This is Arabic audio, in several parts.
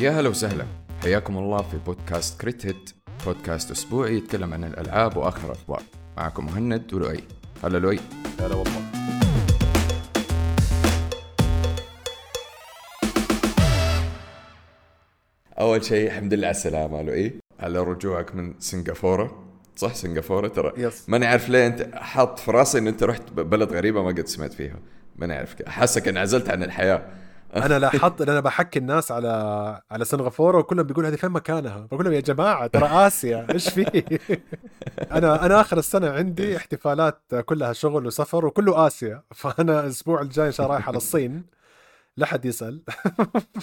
يا هلا وسهلا. حياكم الله في بودكاست كريت هيت. بودكاست أسبوعي يتكلم عن الألعاب وآخر الأخبار. معكم مهند ولؤي. هلا لؤي. هلا والله. أول شيء الحمد لله على السلامة لؤي. على رجوعك من سنغافورة. صح سنغافورة ترى؟ يس ماني عارف ليه أنت حاط في راسي إن أنت رحت بلد غريبة ما قد سمعت فيها. ماني عارف. حاسك انعزلت عن الحياة. أنا لاحظت إن أنا بحكي الناس على على سنغافورة وكلهم بيقولوا هذه فين مكانها؟ بقول لهم يا جماعة ترى آسيا. إيش في؟ أنا أنا آخر السنة عندي احتفالات كلها شغل وسفر وكله آسيا. فأنا الأسبوع الجاي إن شاء الله رايح على الصين. لا حد يسأل.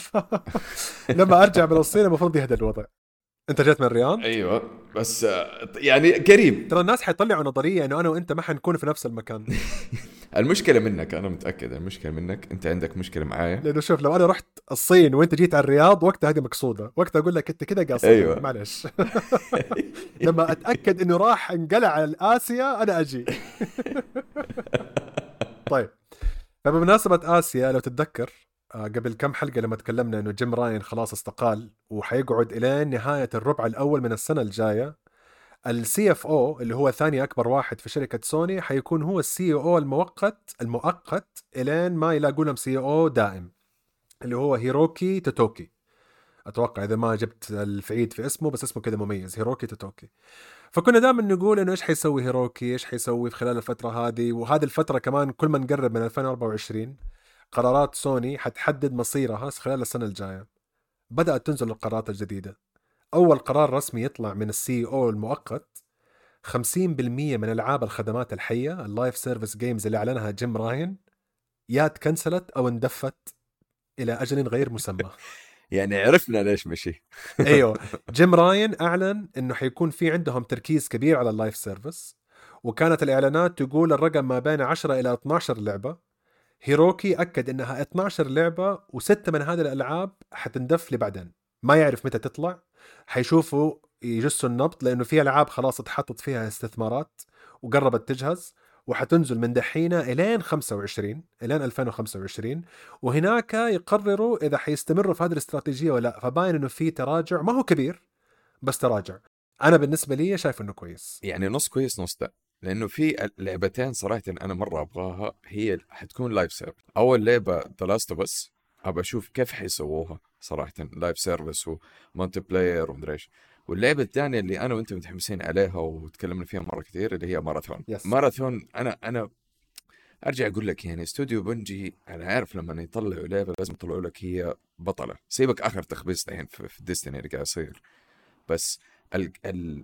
لما أرجع من الصين المفروض يهدى الوضع. انت جيت من الرياض؟ أيوه بس يعني قريب. ترى الناس حيطلعوا نظرية إنه أنا وأنت ما حنكون في نفس المكان. المشكلة منك أنا متأكد المشكلة منك. أنت عندك مشكلة معايا. لأنه شوف لو أنا رحت الصين وأنت جيت على الرياض وقتها هذه مقصودة. وقتها أقول لك أنت كذا قاصد. أيوة. معلش. لما أتأكد إنه راح انقلع على آسيا أنا أجي. طيب. فبمناسبة آسيا لو تتذكر قبل كم حلقة لما تكلمنا إنه جيم راين خلاص استقال وحيقعد الين نهاية الربع الأول من السنة الجاية ال CFO اللي هو ثاني أكبر واحد في شركة سوني حيكون هو ال CEO المؤقت المؤقت إلين ما يلاقوا لهم CEO دائم اللي هو هيروكي توتوكي. أتوقع إذا ما جبت العيد في اسمه بس اسمه كذا مميز هيروكي توتوكي. فكنا دائما نقول إنه إيش حيسوي هيروكي؟ إيش حيسوي في خلال الفترة هذه؟ وهذه الفترة كمان كل ما نقرب من 2024 قرارات سوني حتحدد مصيرها خلال السنة الجاية. بدأت تنزل القرارات الجديدة. أول قرار رسمي يطلع من ال CEO المؤقت. 50% من ألعاب الخدمات الحية ال live service games اللي أعلنها جيم رايان يا تكنسلت أو اندفت إلى أجل غير مسمى. يعني عرفنا ليش مشي. أيوه. جيم رايان أعلن إنه حيكون في عندهم تركيز كبير على ال live service وكانت الإعلانات تقول الرقم ما بين 10 إلى 12 لعبة. هيروكي أكد إنها 12 لعبة وستة من هذه الألعاب حتندف لبعدين ما يعرف متى تطلع. حيشوفوا يجسوا النبض لأنه في ألعاب خلاص اتحطت فيها استثمارات وقربت تجهز وحتنزل من دحين إلين 25 إلين 2025 وهناك يقرروا إذا حيستمروا في هذه الاستراتيجية ولا لا. فباين إنه في تراجع. ما هو كبير بس تراجع. أنا بالنسبة لي شايف إنه كويس. يعني نص كويس نص لا. لأنه في لعبتين صراحة أنا مرة أبغاها هي حتكون live service أول لعبة The Last of Us أبى أشوف كيف حيسووها صراحة live service و multiplayer ومدري إيش. واللعبة الثانية اللي أنا وأنت متحمسين عليها وتكلمنا فيها مرة كثير اللي هي ماراثون. yes. ماراثون أنا أنا أرجع أقول لك يعني استوديو Bungie أنا عارف لما يطلعوا لعبة لازم يطلعوا لك هي بطلة. سيبك آخر تخبيص الحين في, في Destiny اللي قاعد يصير. بس ال ال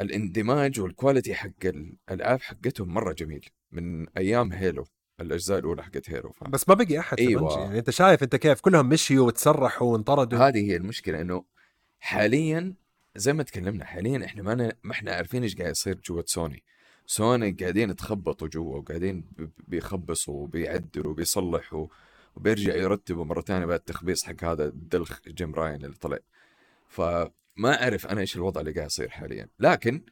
الاندماج وال quality حق الالعاب حقتهم مرة جميل من أيام Halo الأجزاء الأولى حقت Halo فاهم بس ما بقي أحد. Bungie يعني أنت شايف أنت كيف كلهم مشيوا وتسرحوا وانطردوا؟ هذه هي المشكلة إنه حاليا زي ما تكلمنا حاليا إحنا ما ن- ما إحنا عارفين إيش قاعد يصير جوه سوني سوني قاعدين يتخبطوا جوا وقاعدين بيخبصوا وبيعدلوا وبيصلحوا وبيرجعوا يرتبوا مرة ثانية بعد التخبيص حق هذا الدلخ جيم رايان اللي طلع. فما أعرف أنا إيش الوضع اللي قاعد يصير حاليا. لكن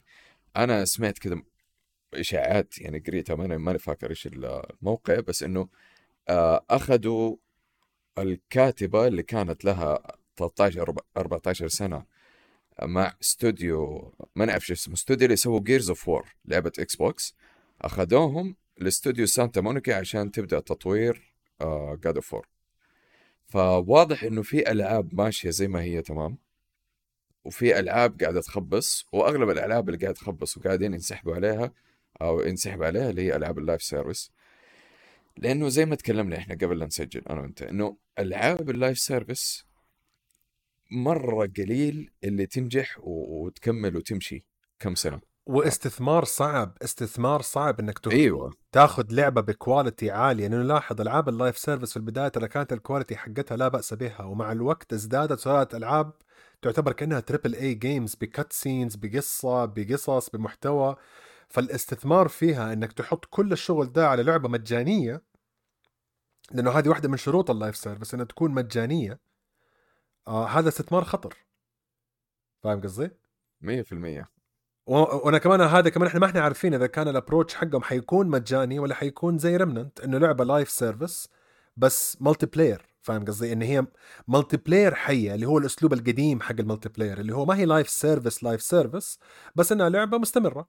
أنا سمعت كذا إشاعات يعني قريتها ماني ماني فاكر إيش الموقع بس إنه آه، أخذوا الكاتبة اللي كانت لها 13 أربع- 14 سنة مع استوديو ما نعرف شو اسمه استوديو اللي سووا Gears of War لعبة Xbox أخذوهم لاستوديو سانتا مونيكا عشان تبدأ تطوير God of War فواضح إنه في ألعاب ماشية زي ما هي تمام؟ وفي ألعاب قاعدة تخبص وأغلب الألعاب اللي قاعدة تخبص وقاعدين ينسحبوا عليها أو ينسحب عليها اللي هي ألعاب ال live service. لأنه زي ما تكلمنا إحنا قبل لا نسجل أنا وأنت إنه ألعاب ال live service مرة قليل اللي تنجح وتكمل وتمشي كم سنة. واستثمار صعب استثمار صعب إنك تخ... إيوه. تاخذ لعبة ب quality عالية. لأنه لاحظ ألعاب ال live service في البداية ترى كانت ال quality حقتها لا بأس بها ومع الوقت ازدادت صارت ألعاب تعتبر كأنها triple A games ب cut scenes بقصة بقصص بمحتوى. فالاستثمار فيها إنك تحط كل الشغل ده على لعبة مجانية لأنه هذه واحدة من شروط ال live service إنها تكون مجانية. آه هذا استثمار خطر. فاهم قصدي؟ 100% و- وأنا كمان هذا كمان إحنا ما إحنا عارفين إذا كان ال approach حقهم حيكون مجاني ولا حيكون زي Remnant إنه لعبة live service بس multiplayer فاهم قصدي؟ إن هي multiplayer حية اللي هو الأسلوب القديم حق ال multiplayer اللي هو ما هي live service live service بس إنها لعبة مستمرة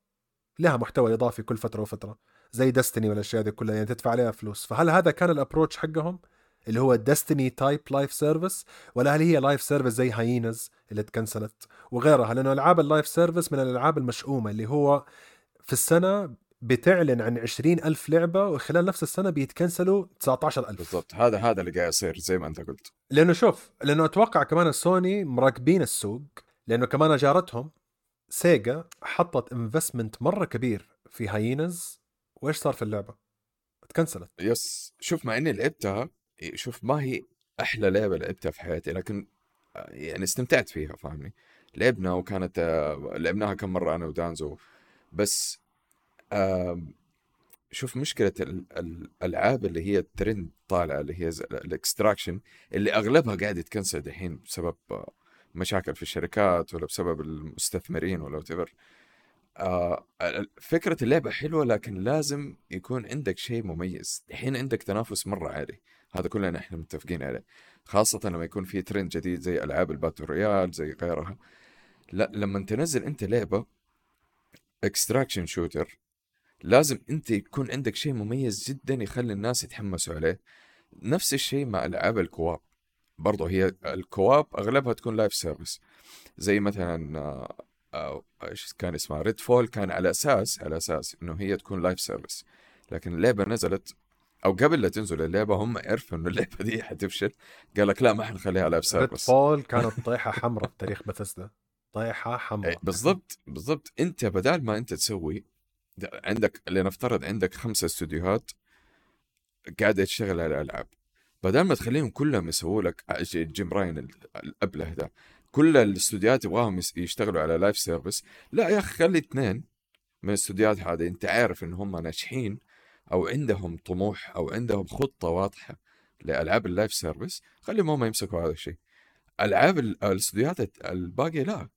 لها محتوى إضافي كل فترة وفترة زي Destiny والأشياء دي كلها يعني تدفع عليها فلوس. فهل هذا كان ال approach حقهم؟ اللي هو Destiny type live service ولا هل هي live service زي Hyenas اللي تكنسلت وغيرها؟ لأنه ألعاب ال live service من الألعاب المشؤومة اللي هو في السنة بتعلن عن 20 ألف لعبة وخلال نفس السنة بيتكنسلوا 19 ألف. بالضبط. هذا هذا اللي قاعد يصير زي ما أنت قلت. لأنه شوف لأنه أتوقع كمان السوني مراقبين السوق لأنه كمان جارتهم سيجا حطت investment مرة كبير في Hyenas وإيش صار في اللعبة؟ تكنسلت yes. شوف مع إني لعبتها شوف ما هي أحلى لعبة لعبتها في حياتي لكن يعني استمتعت فيها فاهمني؟ لعبنا وكانت لعبناها كم مرة أنا ودانزو. بس شوف مشكلة ال- الألعاب اللي هي الترند طالعة اللي هي ال extraction اللي أغلبها قاعد يتكنسل دحين بسبب مشاكل في الشركات ولا بسبب المستثمرين ولا whatever. آه فكرة اللعبة حلوة لكن لازم يكون عندك شيء مميز. الحين عندك تنافس مرة عالي. هذا كلنا إحنا متفقين عليه. خاصة لما يكون في ترند جديد زي ألعاب ال battle royale زي غيرها. لا لما تنزل أنت لعبة extraction shooter لازم أنت يكون عندك شيء مميز جدا يخلي الناس يتحمسوا عليه. نفس الشيء مع ألعاب ال co-op. برضو هي ال co-op أغلبها تكون live service زي مثلا آه، آه، إيش كان اسمها؟ Redfall كان على أساس على أساس إنه هي تكون live service لكن اللعبة نزلت أو قبل لا تنزل اللعبة هم عرفوا إنه اللعبة دي حتفشل. قال لك لا ما حنخليها live Red service fall كانت طيحة حمراء في تاريخ بثزدا طيحة إيه، حمراء بالضبط بالضبط. أنت بدال ما أنت تسوي عندك لنفترض عندك خمسة استوديوهات قاعدة تشتغل على الألعاب. بدل ما تخليهم كلهم يسووا لك Jim Ryan ال- الابله ده كل الاستوديوهات يبغاهم يشتغلوا على live service لا يا أخي خلي اثنين من الاستوديوهات هذه أنت عارف إن هم ناجحين أو عندهم طموح أو عندهم خطة واضحة لألعاب ال live service خليهم هم يمسكوا هذا الشيء. ألعاب ال- الاستوديوهات الباقية لا.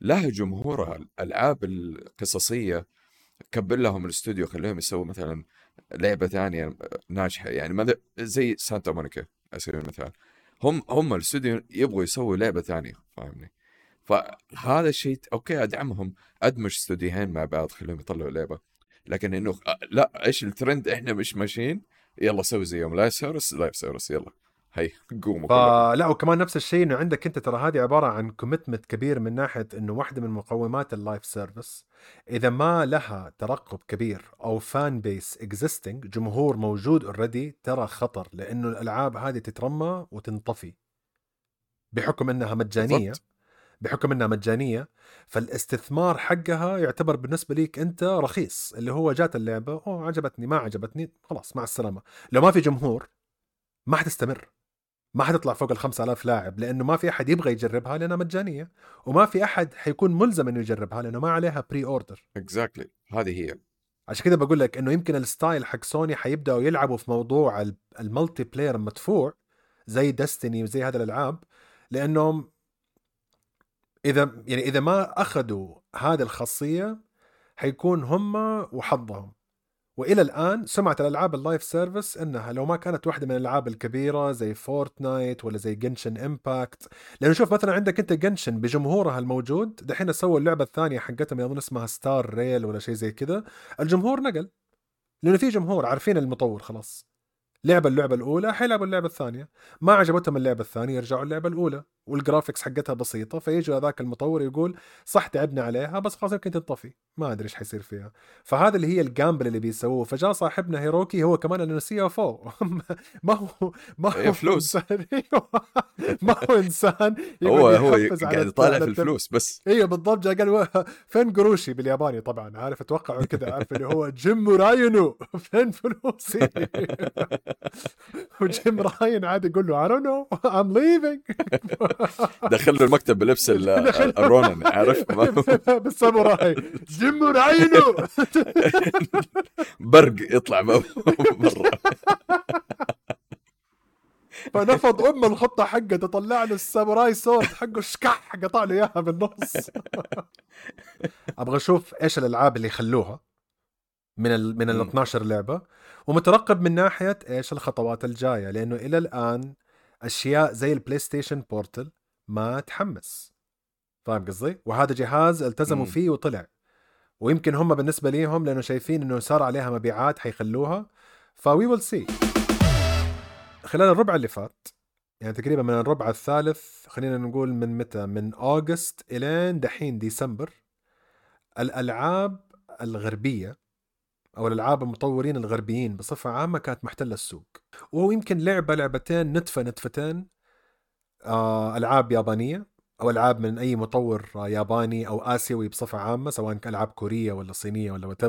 لها جمهورها. الألعاب القصصية كبر لهم الاستوديو خليهم يسووا مثلا لعبة ثانية ناجحة. يعني ماذا زي سانتا مونيكا على سبيل المثال هم هم الاستوديو يبغوا يسووا لعبة ثانية فاهمني؟ فهذا الشيء okay أدعمهم. أدمج استوديوهين مع بعض خليهم يطلعوا لعبة. لكن إنه آه، لا إيش الترند؟ إحنا مش ماشيين. يلا سوي زيهم. live service live service يلا. هي قوموا. فلا وكمان نفس الشيء إنه عندك أنت ترى هذه عبارة عن commitment كبير من ناحية إنه واحدة من مقومات ال live service إذا ما لها ترقب كبير أو fan base existing جمهور موجود already ترى خطر لأنه الألعاب هذه تترمى وتنطفي. بحكم إنها مجانية. بالضبط. بحكم إنها مجانية. فالاستثمار حقها يعتبر بالنسبة ليك أنت رخيص. اللي هو جات اللعبة أوه عجبتني ما عجبتني خلاص مع السلامة. لو ما في جمهور ما حتستمر. ما حتطلع فوق ال 5000 لاعب لأنه ما في أحد يبغى يجربها لأنها مجانية وما في أحد حيكون ملزم إنه يجربها لأنه ما عليها pre-order exactly هذه هي. عشان كده بقول لك إنه يمكن ال style حق سوني حيبدأوا يلعبوا في موضوع ال- ال multiplayer المدفوع زي Destiny وزي هذه الألعاب لأنهم إذا يعني إذا ما أخذوا هذه الخاصية حيكون هم وحظهم. وإلى الآن سمعه الألعاب ال live service إنها لو ما كانت واحدة من الألعاب الكبيرة زي Fortnite ولا زي Genshin Impact لأنه شوف مثلا عندك أنت Genshin بجمهورها الموجود دحين سووا اللعبة الثانية حقتهم اظن اسمها Star Rail ولا شيء زي كذا الجمهور نقل لأنه في جمهور عارفين المطور خلاص. لعبة اللعبة الأولى حيلعبوا اللعبة الثانية. ما عجبتهم اللعبة الثانية يرجعوا اللعبة الأولى. وال graphics حقتها بسيطة فيجوا هذاك المطور يقول صح تعبنا عليها بس خلاص يمكن تنطفي ما أدري إيش حيصير فيها. فهذا اللي هي ال gamble اللي بيسووه. فجاء صاحبنا هيروكي هو كمان انه CFO ما هو ما هو فلوس. أيوة. ما هو إنسان. هو هو قاعد يطالع في الفلوس بس. أيوه بالضبط. جاء قال فين قروشي؟ بالياباني طبعا عارف اتوقعوا كذا عارف اللي هو جيم رايان هو فين فلوسي؟ وجيم رايان عاد يقول له I don't know. I'm leaving. دخل له المكتب بلبس ال- ال- الرونن عارف؟ بالساموراي. جيم رايان هو برق يطلع برا. فنفض أم الشنطة حقه طلع له الساموراي sword حقه شكح قطع له إياها بالنص. أبغى أشوف إيش الألعاب اللي خلوها من ال من ال مم. 12 لعبة ومترقب من ناحية إيش الخطوات الجاية لأنه إلى الآن أشياء زي البلاي ستيشن بورتل ما تحمس. فاهم قصدي؟ وهذا جهاز التزموا مم. فيه وطلع. ويمكن هم بالنسبة ليهم لأنه شايفين إنه صار عليها مبيعات حيخلوها. فوي ويل سي خلال الربع اللي فات يعني تقريبا من الربع الثالث خلينا نقول من متى؟ من أوغست إلين دحين ديسمبر الألعاب الغربية أو الألعاب المطورين الغربيين بصفة عامة كانت محتلة السوق. ويمكن لعبة لعبتين نتفة نتفتين آه ألعاب يابانية أو ألعاب من أي مطور ياباني أو آسيوي بصفة عامة سواء ألعاب كورية ولا صينية ولا وات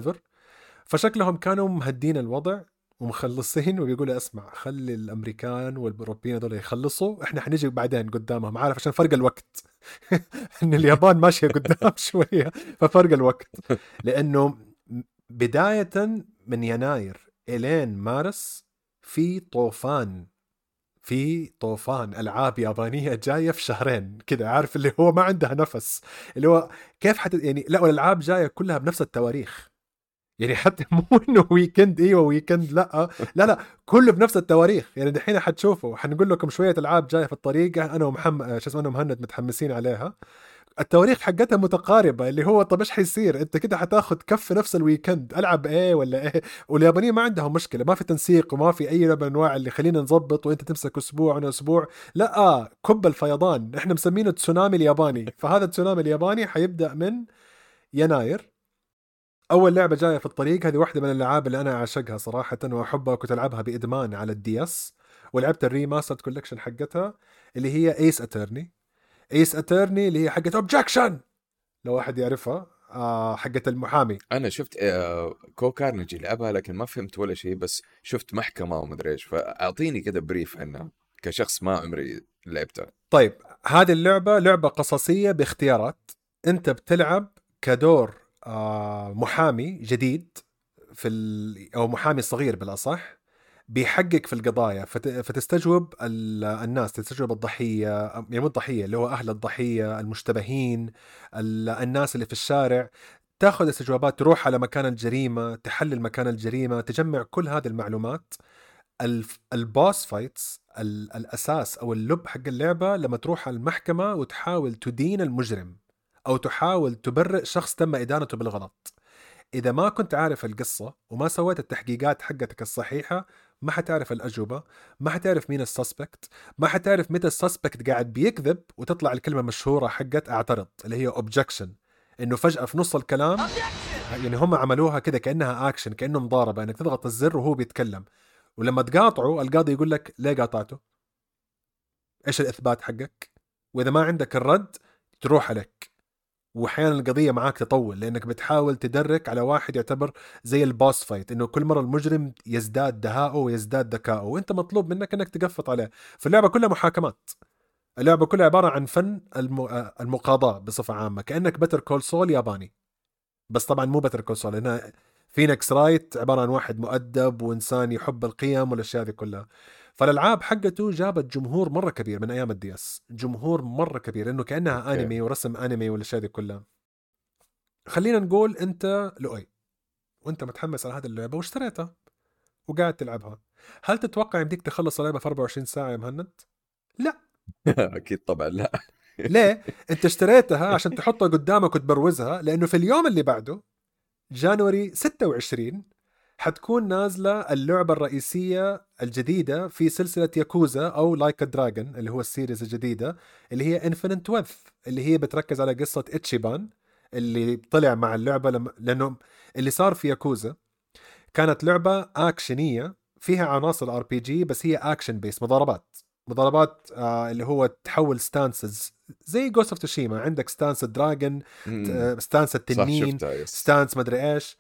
فشكلهم كانوا مهدين الوضع ومخلصين وبيقولوا اسمع خلي الأمريكان والأوروبيين هذول يخلصوا إحنا حنيجي بعدين قدامهم. عارف عشان فرق الوقت. إن اليابان ماشية قدام شوية ففرق الوقت. لأنه بداية من يناير إلين مارس في طوفان في طوفان ألعاب يابانية جاية في شهرين كذا عارف اللي هو ما عندها نفس اللي هو كيف حت يعني لا والألعاب جاية كلها بنفس التواريخ. يعني حتى مو إنه weekend إيوه weekend لا لا لا كله بنفس التواريخ. يعني دحين حتشوفوا حنقول لكم شوية ألعاب جاية في الطريق أنا ومحمد شو اسمه أنا ومهند متحمسين عليها. التواريخ حقتها متقاربة اللي هو طب إيش حيصير؟ أنت كده حتاخذ كف نفس ال weekend ألعب إيه ولا إيه؟ واليابانيين ما عندهم مشكلة ما في تنسيق وما في أي نوع من انواع اللي خلينا نظبط وأنت تمسك أسبوع وأنا أسبوع. لا كب الفيضان إحنا مسمينه تسونامي الياباني. فهذا التسونامي الياباني حيبدأ من يناير. أول لعبة جاية في الطريق هذه واحدة من الألعاب اللي أنا أعشقها صراحة وأحبها وكنت ألعبها بإدمان على ال DS ولعبت ال remaster collection حقتها اللي هي Ace Attorney Ace Attorney اللي هي حقت objection لو واحد يعرفها آه حقت المحامي. أنا شفت آه، كو كارنيجي لعبها لكن ما فهمت ولا شيء بس شفت محكمة ومدري إيش. فأعطيني كذا بريف عنها كشخص ما عمري لعبتها طيب هذه اللعبة لعبة قصصية باختيارات. أنت بتلعب كدور آه محامي جديد في. أو محامي صغير بالأصح. بيحقق في القضايا فت... فتستجوب ال... الناس تستجوب الضحية يعني مو الضحية اللي هو أهل الضحية المشتبهين ال... الناس اللي في الشارع تاخذ استجوابات تروح على مكان الجريمة تحلل مكان الجريمة تجمع كل هذه المعلومات. الف... ال boss fights ال... الأساس أو اللب حق اللعبة لما تروح على المحكمة وتحاول تدين المجرم أو تحاول تبرئ شخص تم إدانته بالغلط. إذا ما كنت عارف القصة وما سويت التحقيقات حقتك الصحيحة ما حتعرف الأجوبة ما حتعرف مين ال suspect ما حتعرف متى ال suspect قاعد بيكذب وتطلع الكلمة المشهورة حقت اعترض اللي هي objection إنه فجأة في نص الكلام يعني هم عملوها كده كأنها اكشن كأنه مضاربة إنك تضغط الزر وهو بيتكلم ولما تقاطعه القاضي يقول لك ليه قاطعته؟ إيش الإثبات حقك؟ وإذا ما عندك الرد تروح عليك وأحيانا القضية معاك تطول لأنك بتحاول تدرك على واحد يعتبر زي ال boss fight إنه كل مرة المجرم يزداد دهاءه ويزداد ذكائه وأنت مطلوب منك إنك تقفط عليه. فاللعبه كلها محاكمات. اللعبة كلها عبارة عن فن الم... المقاضاة بصفة عامة كأنك Better Call Saul ياباني. بس طبعا مو Better Call Saul لأنها رايت عبارة عن واحد مؤدب وإنسان يحب القيم والأشياء هذه كلها. فالألعاب حقته جابت جمهور مرة كبير من أيام ال DS جمهور مرة كبير إنه كأنها أوكي. أنمي ورسم أنمي والأشياء هذه كلها خلينا نقول أنت لؤي وأنت متحمس على هذه اللعبة واشتريتها وقاعد تلعبها هل تتوقع يمديك تخلص اللعبة في 24 ساعة يا مهند؟ أكيد طبعا لا ليه؟ أنت اشتريتها عشان تحطها قدامك وتبروزها لأنه في اليوم اللي بعده January 26 حتكون نازلة اللعبة الرئيسية الجديدة في سلسلة ياكوزا أو Like a Dragon اللي هو ال series الجديدة اللي هي Infinite Wealth اللي هي بتركز على قصة اتشيبان اللي طلع مع اللعبة لما لأنه اللي صار في ياكوزا كانت لعبة اكشنيه فيها عناصر RPG بس هي اكشن بيس مضاربات. مضاربات آه اللي هو تحول stances زي Ghost of Tsushima عندك stance dragon. stance التنين stance مدري إيش.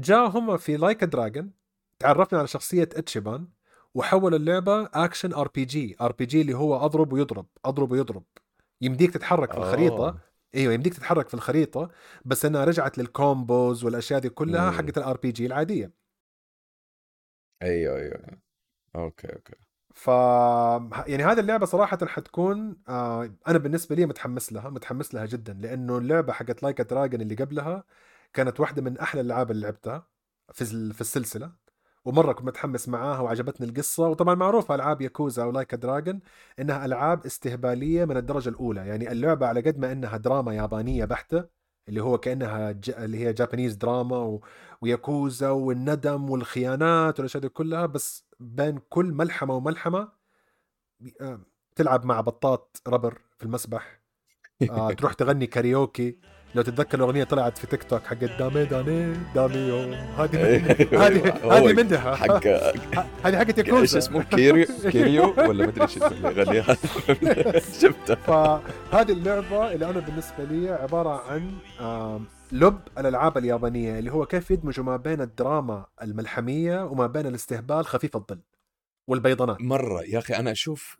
جاء هم في Like a Dragon تعرفنا على شخصية اتشيبان وحولوا اللعبة اكشن ار بي جي ار بي جي اللي هو أضرب ويضرب أضرب ويضرب. يمديك تتحرك في الخريطة. آه. أيوه يمديك تتحرك في الخريطة بس إنها رجعت لل combos والأشياء دي كلها. حقت ال RPG العادية. أيوه أيوه. أوكي أوكي. ف يعني هذه اللعبة صراحة حتكون آه أنا بالنسبة لي متحمس لها متحمس لها جدا لأنه اللعبة حقت Like a Dragon اللي قبلها كانت واحدة من أحلى الألعاب اللي لعبتها في ال- في السلسلة ومرة كنت متحمس معاها وعجبتني القصة وطبعا معروف ألعاب ياكوزا أو Like a Dragon إنها ألعاب استهبالية من الدرجة الأولى. يعني اللعبة على قد ما إنها دراما يابانية بحتة اللي هو كأنها ج... اللي هي Japanese drama و... وياكوزا والندم والخيانات والأشياء دي كلها بس بين كل ملحمة وملحمة آه، تلعب مع بطاط rubber في المسبح آه، تروح تغني كاريوكي. لو تتذكر الأغنية طلعت في تيك توك حقت dame da ne dame yo هذه أيوة، هذه هذه منها حق هذه حقت إيش ياكوزا اسمه؟ كيريو كيريو؟ ولا مدري إيش يغنيها شفتها. فهذه اللعبة اللي أنا بالنسبة لي عبارة عن لب الألعاب اليابانية اللي هو كيف يدمجوا ما بين الدراما الملحمية وما بين الاستهبال خفيف الظل والبيضانات. مرة يا أخي أنا أشوف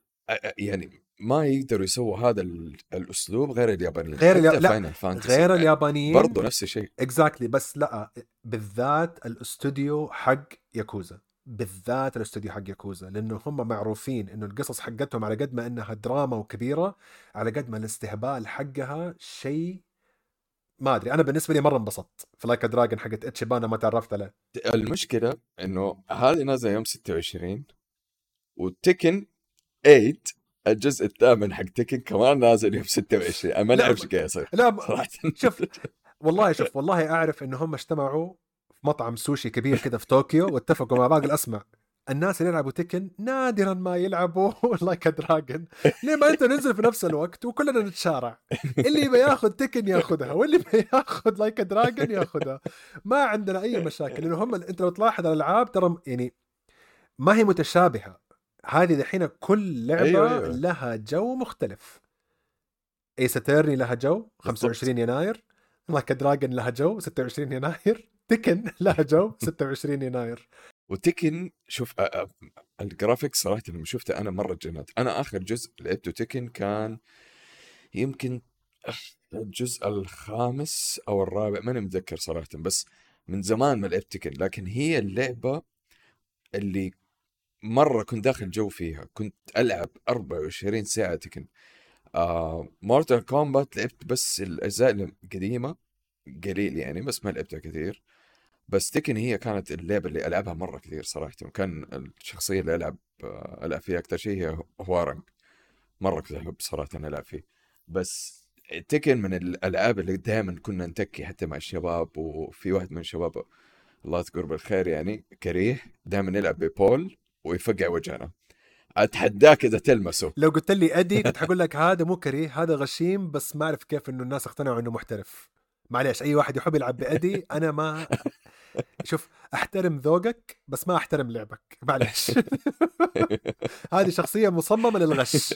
يعني ما يقدروا يسووا هذا ال- الأسلوب غير اليابانيين غير اليا- حتى لا، غير اليابانيين برضه نفس الشيء. Exactly بس لا بالذات الاستوديو حق ياكوزا بالذات الاستوديو حق ياكوزا لأنه هم معروفين إنه القصص حقتهم على قد ما إنها دراما وكبيرة على قد ما الاستهبال حقها شيء ما أدري أنا بالنسبة لي مرة انبسطت. في Like a Dragon حقت ايتشيبان ما تعرفت عليه. المشكلة إنه هذه نازلة يوم 26 وتكن 8 الجزء الثامن حق تكن كمان نازل يوم 26 أنا ما نعرف إيش قاعد يصير. لا صراحة. شوف والله شوف والله أعرف ان هم اجتمعوا في مطعم سوشي كبير كده في طوكيو واتفقوا مع بعض اسمع الناس اللي يلعبوا تكن نادرا ما يلعبوا Like a Dragon ليه ما انت ننزل في نفس الوقت وكلنا نتشارع؟ اللي يبي ياخذ تكن ياخذها واللي يبي ياخذ Like a Dragon ياخذها. ما عندنا أي مشاكل. لأنه هم أنت لو تلاحظ الألعاب ترى يعني ما هي متشابهة. هذه دحين كل لعبة أيوة، أيوة. لها جو مختلف. ايس اترني لها جو 25 يناير. لايك دراجون لها جو 26 يناير. تكن لها جو 26 يناير. وتكن شوف الجرافيكس صراحة لما شفته أنا مرة تجننت أنا آخر جزء لعبته تكن كان يمكن الجزء الخامس أو الرابع ماني متذكر صراحة بس من زمان ما لعبت تكن لكن هي اللعبة اللي مرة كنت داخل جو فيها كنت ألعب 24 ساعة تكن. آه مورتال كومبات لعبت بس الأجزاء القديمه قليل يعني بس ما لعبتها كثير. بس تكن هي كانت اللعبة اللي ألعبها مرة كثير صراحة. وكان الشخصية اللي ألعب آه، ألعب فيها أكثر شيء هي هوارنج. مرة كنت أحب صراحة ألعب فيه. بس تكن من الألعاب اللي دائما كنا نتكي حتى مع الشباب وفي واحد من الشباب الله يذكره بالخير يعني كريه دائما يلعب ببول. ويفقع وجهنا. أتحداك إذا تلمسه. لو قلت لي أدي كنت حقول لك هذا مو كريه هذا غشيم بس ما أعرف كيف إنه الناس اقتنعوا إنه محترف. معليش أي واحد يحب يلعب بأدي أنا ما شوف أحترم ذوقك بس ما أحترم لعبك. معليش. هذه شخصية مصممة للغش.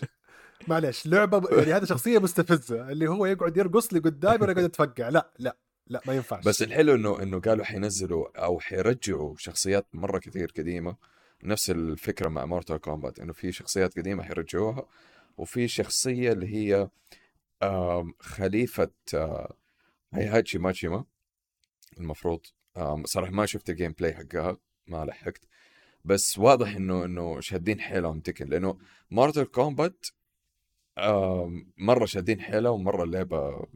معليش لعبة. يعني هذه شخصية مستفزة اللي هو يقعد يرقص لي قدامي وأنا قاعد أتفقع. لا لا لا ما ينفعش. بس الحلو إنه إنه قالوا حينزلوا أو حيرجعوا شخصيات مرة كثير قديمة. نفس الفكرة مع مورتال كومبات إنه في شخصيات قديمة حيرجعوها وفي شخصية اللي هي خليفة هايهاتشي ماتشيما المفروض صراحة ما شفت ال gameplay حقها ما لحقت. بس واضح إنه إنه شادين حيلهم تكن لأنه مورتال كومبات مرة شادين حيلها ومرة اللعبة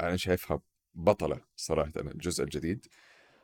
أنا شايفها بطلة صراحة الجزء الجديد.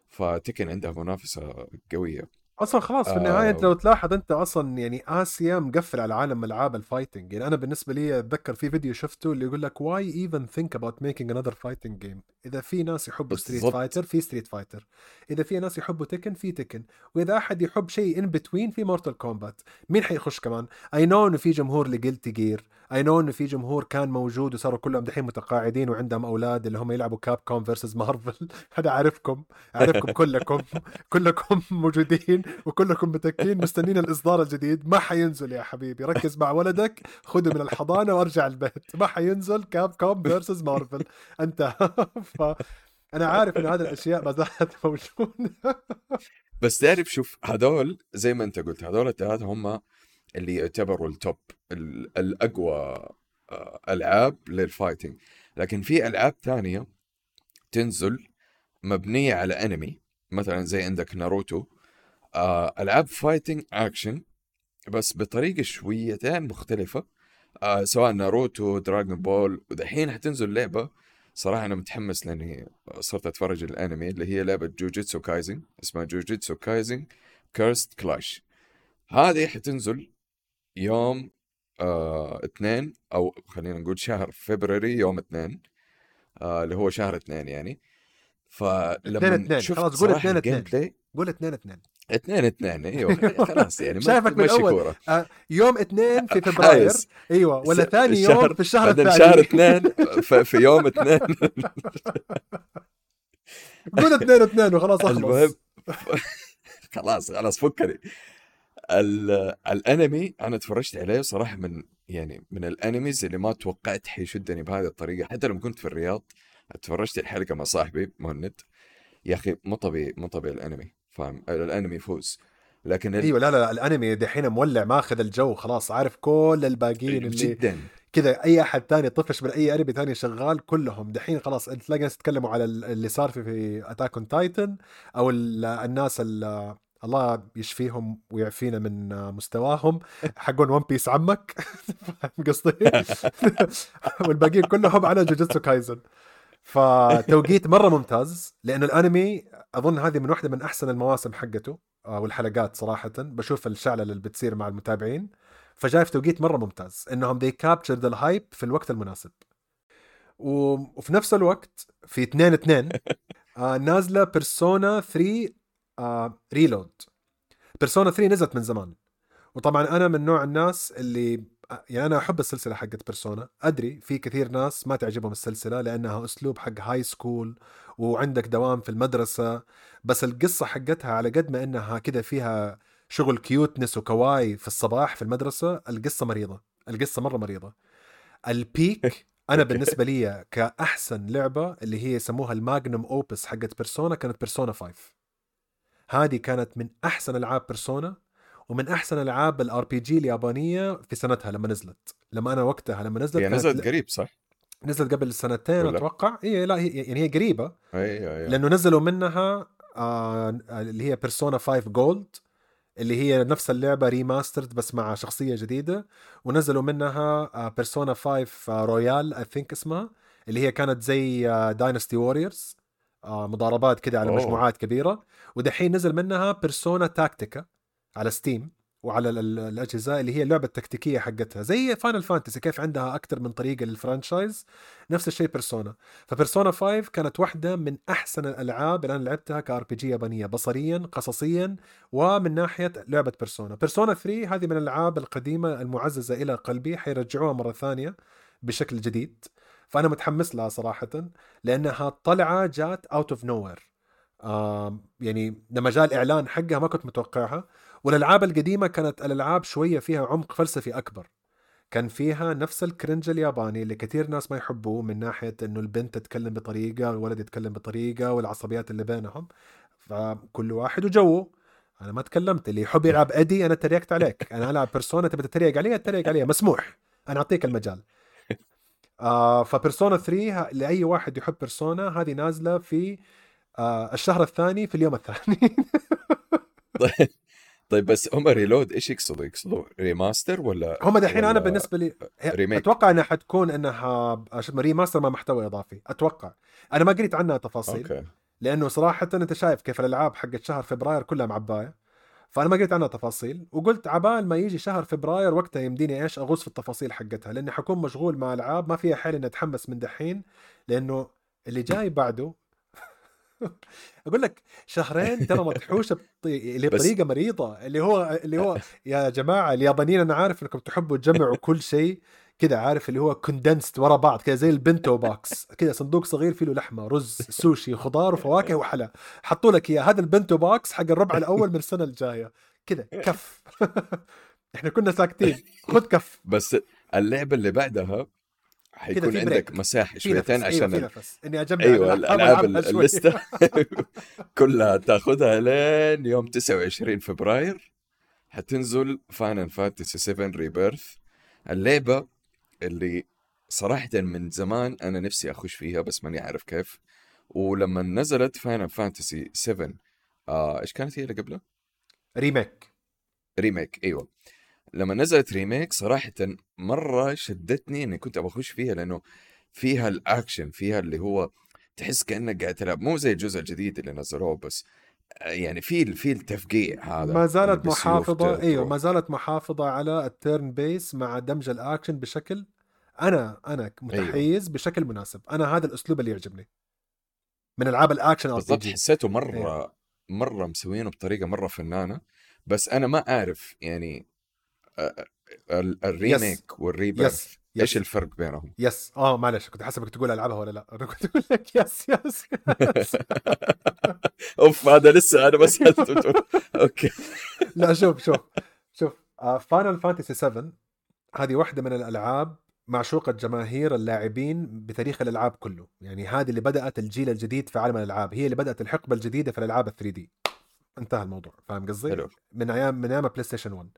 فتكن عندها منافسة قوية. أصلا خلاص في آه. النهاية أنت لو تلاحظ أنت أصلا يعني آسيا مقفل على عالم ألعاب ال fighting يعني أنا بالنسبة لي أتذكر في فيديو شفته اللي يقول لك why even think about making another fighting game إذا في ناس يحبوا Street. Fighter في Street Fighter إذا في ناس يحبوا تكن في تكن وإذا أحد يحب شيء in between في مورتال كومبات مين حيخش كمان؟ I know إنه في جمهور ل Guilty Gear I know انه في جمهور كان موجود وصاروا كلهم دحين متقاعدين وعندهم أولاد اللي هم يلعبوا Capcom versus Marvel أنا عارفكم عارفكم كلكم. كلكم موجودين وكلكم متكين مستنين الإصدار الجديد. ما حينزل يا حبيبي. ركز مع ولدك خذه من الحضانة وارجع البيت. ما حينزل Capcom versus Marvel أنت. ف أنا عارف إنه هذه الأشياء ما زالت موجودة. بس تعرف شوف هذول زي ما أنت قلت هذول الثلاثة هم اللي يعتبروا ال top ال- الأقوى آه، ألعاب لل fighting لكن في ألعاب ثانية تنزل مبنية على انمي مثلا زي عندك ناروتو. آه، ألعاب fighting action بس بطريقة شويتين مختلفة. آه، سواء ناروتو دراغون بول ودحين حتنزل لعبة. صراحة أنا متحمس لأني صرت أتفرج الانمي اللي هي لعبة جوجيتسو كايزن اسمها جوجيتسو كايزن كيرست كلاش هذه حتنزل يوم آه اثنين أو خلينا نقول شهر فبراير يوم اثنين آه اللي هو شهر اثنين يعني. فلما اثنين شفت خلاص قول اثنين اثنين قول اثنين اثنين اثنين اثنين أيوه خلاص يعني شايفك من. كورة آه يوم اثنين في فبراير. أيوه ولا ثاني الشهر- يوم في الشهر الثاني. شهر اثنين في يوم اثنين قول اثنين اثنين وخلاص المهم اخلص. خلاص خلاص فكني. الانمي أنا تفرجت عليه صراحة من يعني من ال animes اللي ما توقعت حيشدني بهذه الطريقة. حتى لما كنت في الرياض تفرجت الحلقة مع صاحبي مهند. يا أخي مو طبيعي مو طبيعي الانمي فاهم؟ الانمي يفوز. لكن ال- أيوه لا لا الانمي دحين مولع ماخذ الجو خلاص عارف كل الباقيين اللي جدا. كذا أي أحد تاني طفش من أي أنمي تاني شغال كلهم. دحين خلاص تلاقي ناس يتكلموا على ال- اللي صار في في Attack on Titan أو ال- الناس ال- الله يشفيهم ويعفينا من مستواهم. حقون One Piece عمك. فاهم قصدي؟ والباقيين كلهم على جوجوتسو كايزن. فتوقيت مرة ممتاز لأنه الأنمي أظن هذه من واحدة من أحسن المواسم حقته آه، والحلقات صراحة. بشوف الشعله اللي بتصير مع المتابعين. فجاي في توقيت مرة ممتاز إنهم they captured ال hype في الوقت المناسب. وفي نفس الوقت في 2 2 آه نازلة بيرسونا 3 آه Reload بيرسونا 3 نزلت من زمان. وطبعا أنا من نوع الناس اللي يعني أنا أحب السلسلة حقت بيرسونا أدري في كثير ناس ما تعجبهم السلسلة لأنها أسلوب حق high school وعندك دوام في المدرسة بس القصة حقتها على قد ما إنها كذا فيها شغل cuteness و kawaii في الصباح في المدرسة القصة مريضة. القصة مرة مريضة. ال peak أنا بالنسبة لي كأحسن لعبة اللي هي يسموها ال magnum opus حقت بيرسونا كانت بيرسونا 5 هذه كانت من أحسن ألعاب بيرسونا ومن أحسن ألعاب ال RPG اليابانية في سنتها لما نزلت. لما أنا وقتها لما نزلت هي نزلت قريب صح؟ نزلت قبل سنتين ولا؟ أتوقع. اي لا هي يعني هي قريبة. أيوه أيوه لأنه نزلوا منها آه اللي هي بيرسونا 5 Gold اللي هي نفس اللعبة remastered بس مع شخصية جديدة. ونزلوا منها بيرسونا 5 رويال I think اسمها اللي هي كانت زي داينستي ووريرز مضاربات كده على أوه. مجموعات كبيرة. ودحين نزل منها بيرسونا تاكتيكا على ستيم وعلى ال- ال- الأجهزة اللي هي اللعبة التكتيكية حقتها زي فاينل فانتسي كيف عندها أكثر من طريقة لل franchise. نفس الشيء بيرسونا فبيرسونا 5 كانت واحدة من أحسن الألعاب اللي أنا لعبتها ك RPG يابانية بصريا قصصيا ومن ناحية لعبة بيرسونا بيرسونا 3 هذه من الألعاب القديمة المعزة إلى قلبي حيرجعوها مرة ثانية بشكل جديد. فأنا متحمس لها صراحة لأنها طلعة جات out of nowhere يعني لما جاء الإعلان حقها ما كنت متوقعها. والألعاب القديمة كانت الألعاب شوية فيها عمق فلسفي أكبر. كان فيها نفس ال cringe الياباني اللي كثير ناس ما يحبوه من ناحية إنه البنت تتكلم بطريقة والولد يتكلم بطريقة والعصبيات اللي بينهم. فكل واحد وجوه. أنا ما تكلمت اللي يحب يلعب أدي أنا تريقت عليك. أنا ألعب بيرسونا تبي تتريق علي أتريق عليها مسموح. أنا أعطيك المجال. آه فبيرسونا 3 ه- لأي واحد يحب بيرسونا هذه نازلة في آه الشهر الثاني في اليوم الثاني طيب بس هم Reload إيش يقصدوا؟ يقصدوا remaster ولا هم دحين أنا بالنسبة لي remake؟ أتوقع إنها حتكون إنها شو remaster مع محتوى إضافي أتوقع أنا ما قريت عنها تفاصيل أوكي لأنه صراحة أنت شايف كيف الألعاب حقت شهر فبراير كلها معباية فأنا ما قريت عنها تفاصيل وقلت عبال ما يجي شهر فبراير وقتها يمديني إيش أغوص في التفاصيل حقتها لأني حكون مشغول مع ألعاب ما فيها حيل إني أتحمس من دحين لأنه اللي جاي بعده أقول لك شهرين ترى بس- بطريقة مريضة اللي هو اللي هو يا جماعة اليابانيين أنا عارف إنكم تحبوا تجمعوا كل شيء كذا عارف اللي هو condensed ورا بعض كذا زي ال bento box كذا صندوق صغير فيه له لحمة رز سوشي خضار وفواكه وحلا. حطوا لك إياه. هذا ال bento box حق الربع الأول من السنة الجاية. كذا كف. إحنا كنا ساكتين. خذ كف. بس اللعبة اللي بعدها حيكون عندك. مساحة شويتين في عشان نفس. إني أجمع أيوه الألعاب. الليستة كلها تاخذها لين يوم 29 فبراير. حتنزل فاينل فانتسي 7 Rebirth اللعبة اللي صراحة من زمان أنا نفسي أخش فيها بس ماني عارف كيف. ولما نزلت فاينل فانتسي 7 آه إيش كانت هي اللي قبلها؟ Remake. Remake إيوه. لما نزلت Remake صراحة مرة شدتني إني كنت أبغى أخش فيها لأنه فيها الأكشن فيها اللي هو تحس كأنك قاعد تلعب. مو زي الجزء الجديد اللي نزلوه بس يعني في في التفقيع هذا ما زالت ت- إيوه. ما زالت محافظة على ال turn-based مع دمج الأكشن بشكل أنا أنا متحيز أيوه. بشكل مناسب. أنا هذا الأسلوب اللي يعجبني. من العاب الأكشن بالضبط حسيته مرة أيوه. مرة مسوينه بطريقة مرة فنانة. بس أنا ما أعرف يعني ال- ال Remake وال Rebirth yes إيش الفرق بينهم؟ yes آه معلش كنت حسبك تقول ألعبها ولا لا أنا كنت أقول لك yes yes, yes. أوف هذا لسه أنا بس okay لا شوف شوف شوف فاينل فانتسي 7 هذه واحدة من الألعاب معشوقة جماهير اللاعبين بتاريخ الألعاب كله، يعني هذه اللي بدأت الجيل الجديد في عالم الألعاب، هي اللي بدأت الحقبة الجديدة في الألعاب ال 3D. انتهى الموضوع، فاهم قصدي؟ من أيام من أيام بلاي ستيشن 1.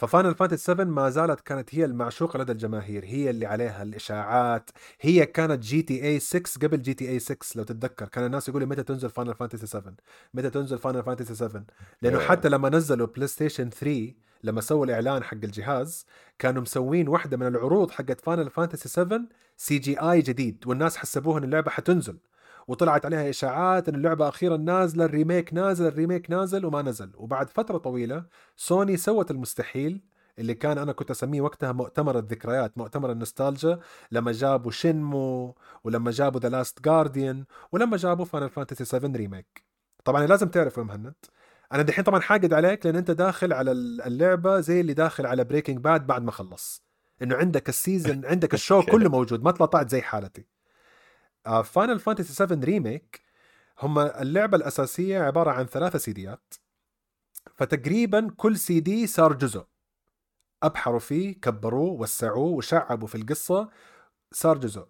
ففاينل فانتسي 7 ما زالت كانت هي المعشوقة لدى الجماهير، هي اللي عليها الإشاعات، هي كانت جي تي اي 6 قبل جي تي اي 6 لو تتذكر، كان الناس يقولوا متى تنزل فاينل فانتسي 7؟ متى تنزل فاينل فانتسي 7؟ لأنه آه. حتى لما نزلوا بلاي ستيشن 3 لما سووا الإعلان حق الجهاز كانوا مسوين واحدة من العروض حقت فاينل فانتسي 7 CGI جديد والناس حسبوها إن اللعبة حتنزل وطلعت عليها إشاعات إن اللعبة أخيرا نازلة ال Remake نازل ال Remake نازل وما نزل. وبعد فترة طويلة سوني سوت المستحيل اللي كان أنا كنت أسميه وقتها مؤتمر الذكريات مؤتمر النوستالجيا لما جابوا شنمو ولما جابوا ذا لاست جارديان ولما جابوا فاينل فانتسي 7 Remake طبعا لازم تعرف يا مهند. أنا دحين طبعا حاقد عليك لأن أنت داخل على اللعبة زي اللي داخل على بريكنج باد بعد ما خلص. إنه عندك ال season عندك ال show. كله موجود ما طلعت زي حالتي. فاينل فانتسي 7 Remake هم اللعبة الأساسية عبارة عن ثلاثة سيديات. فتقريبا كل سي دي صار جزء. أبحروا فيه كبروه وسعوه وشعبوا في القصة صار جزء.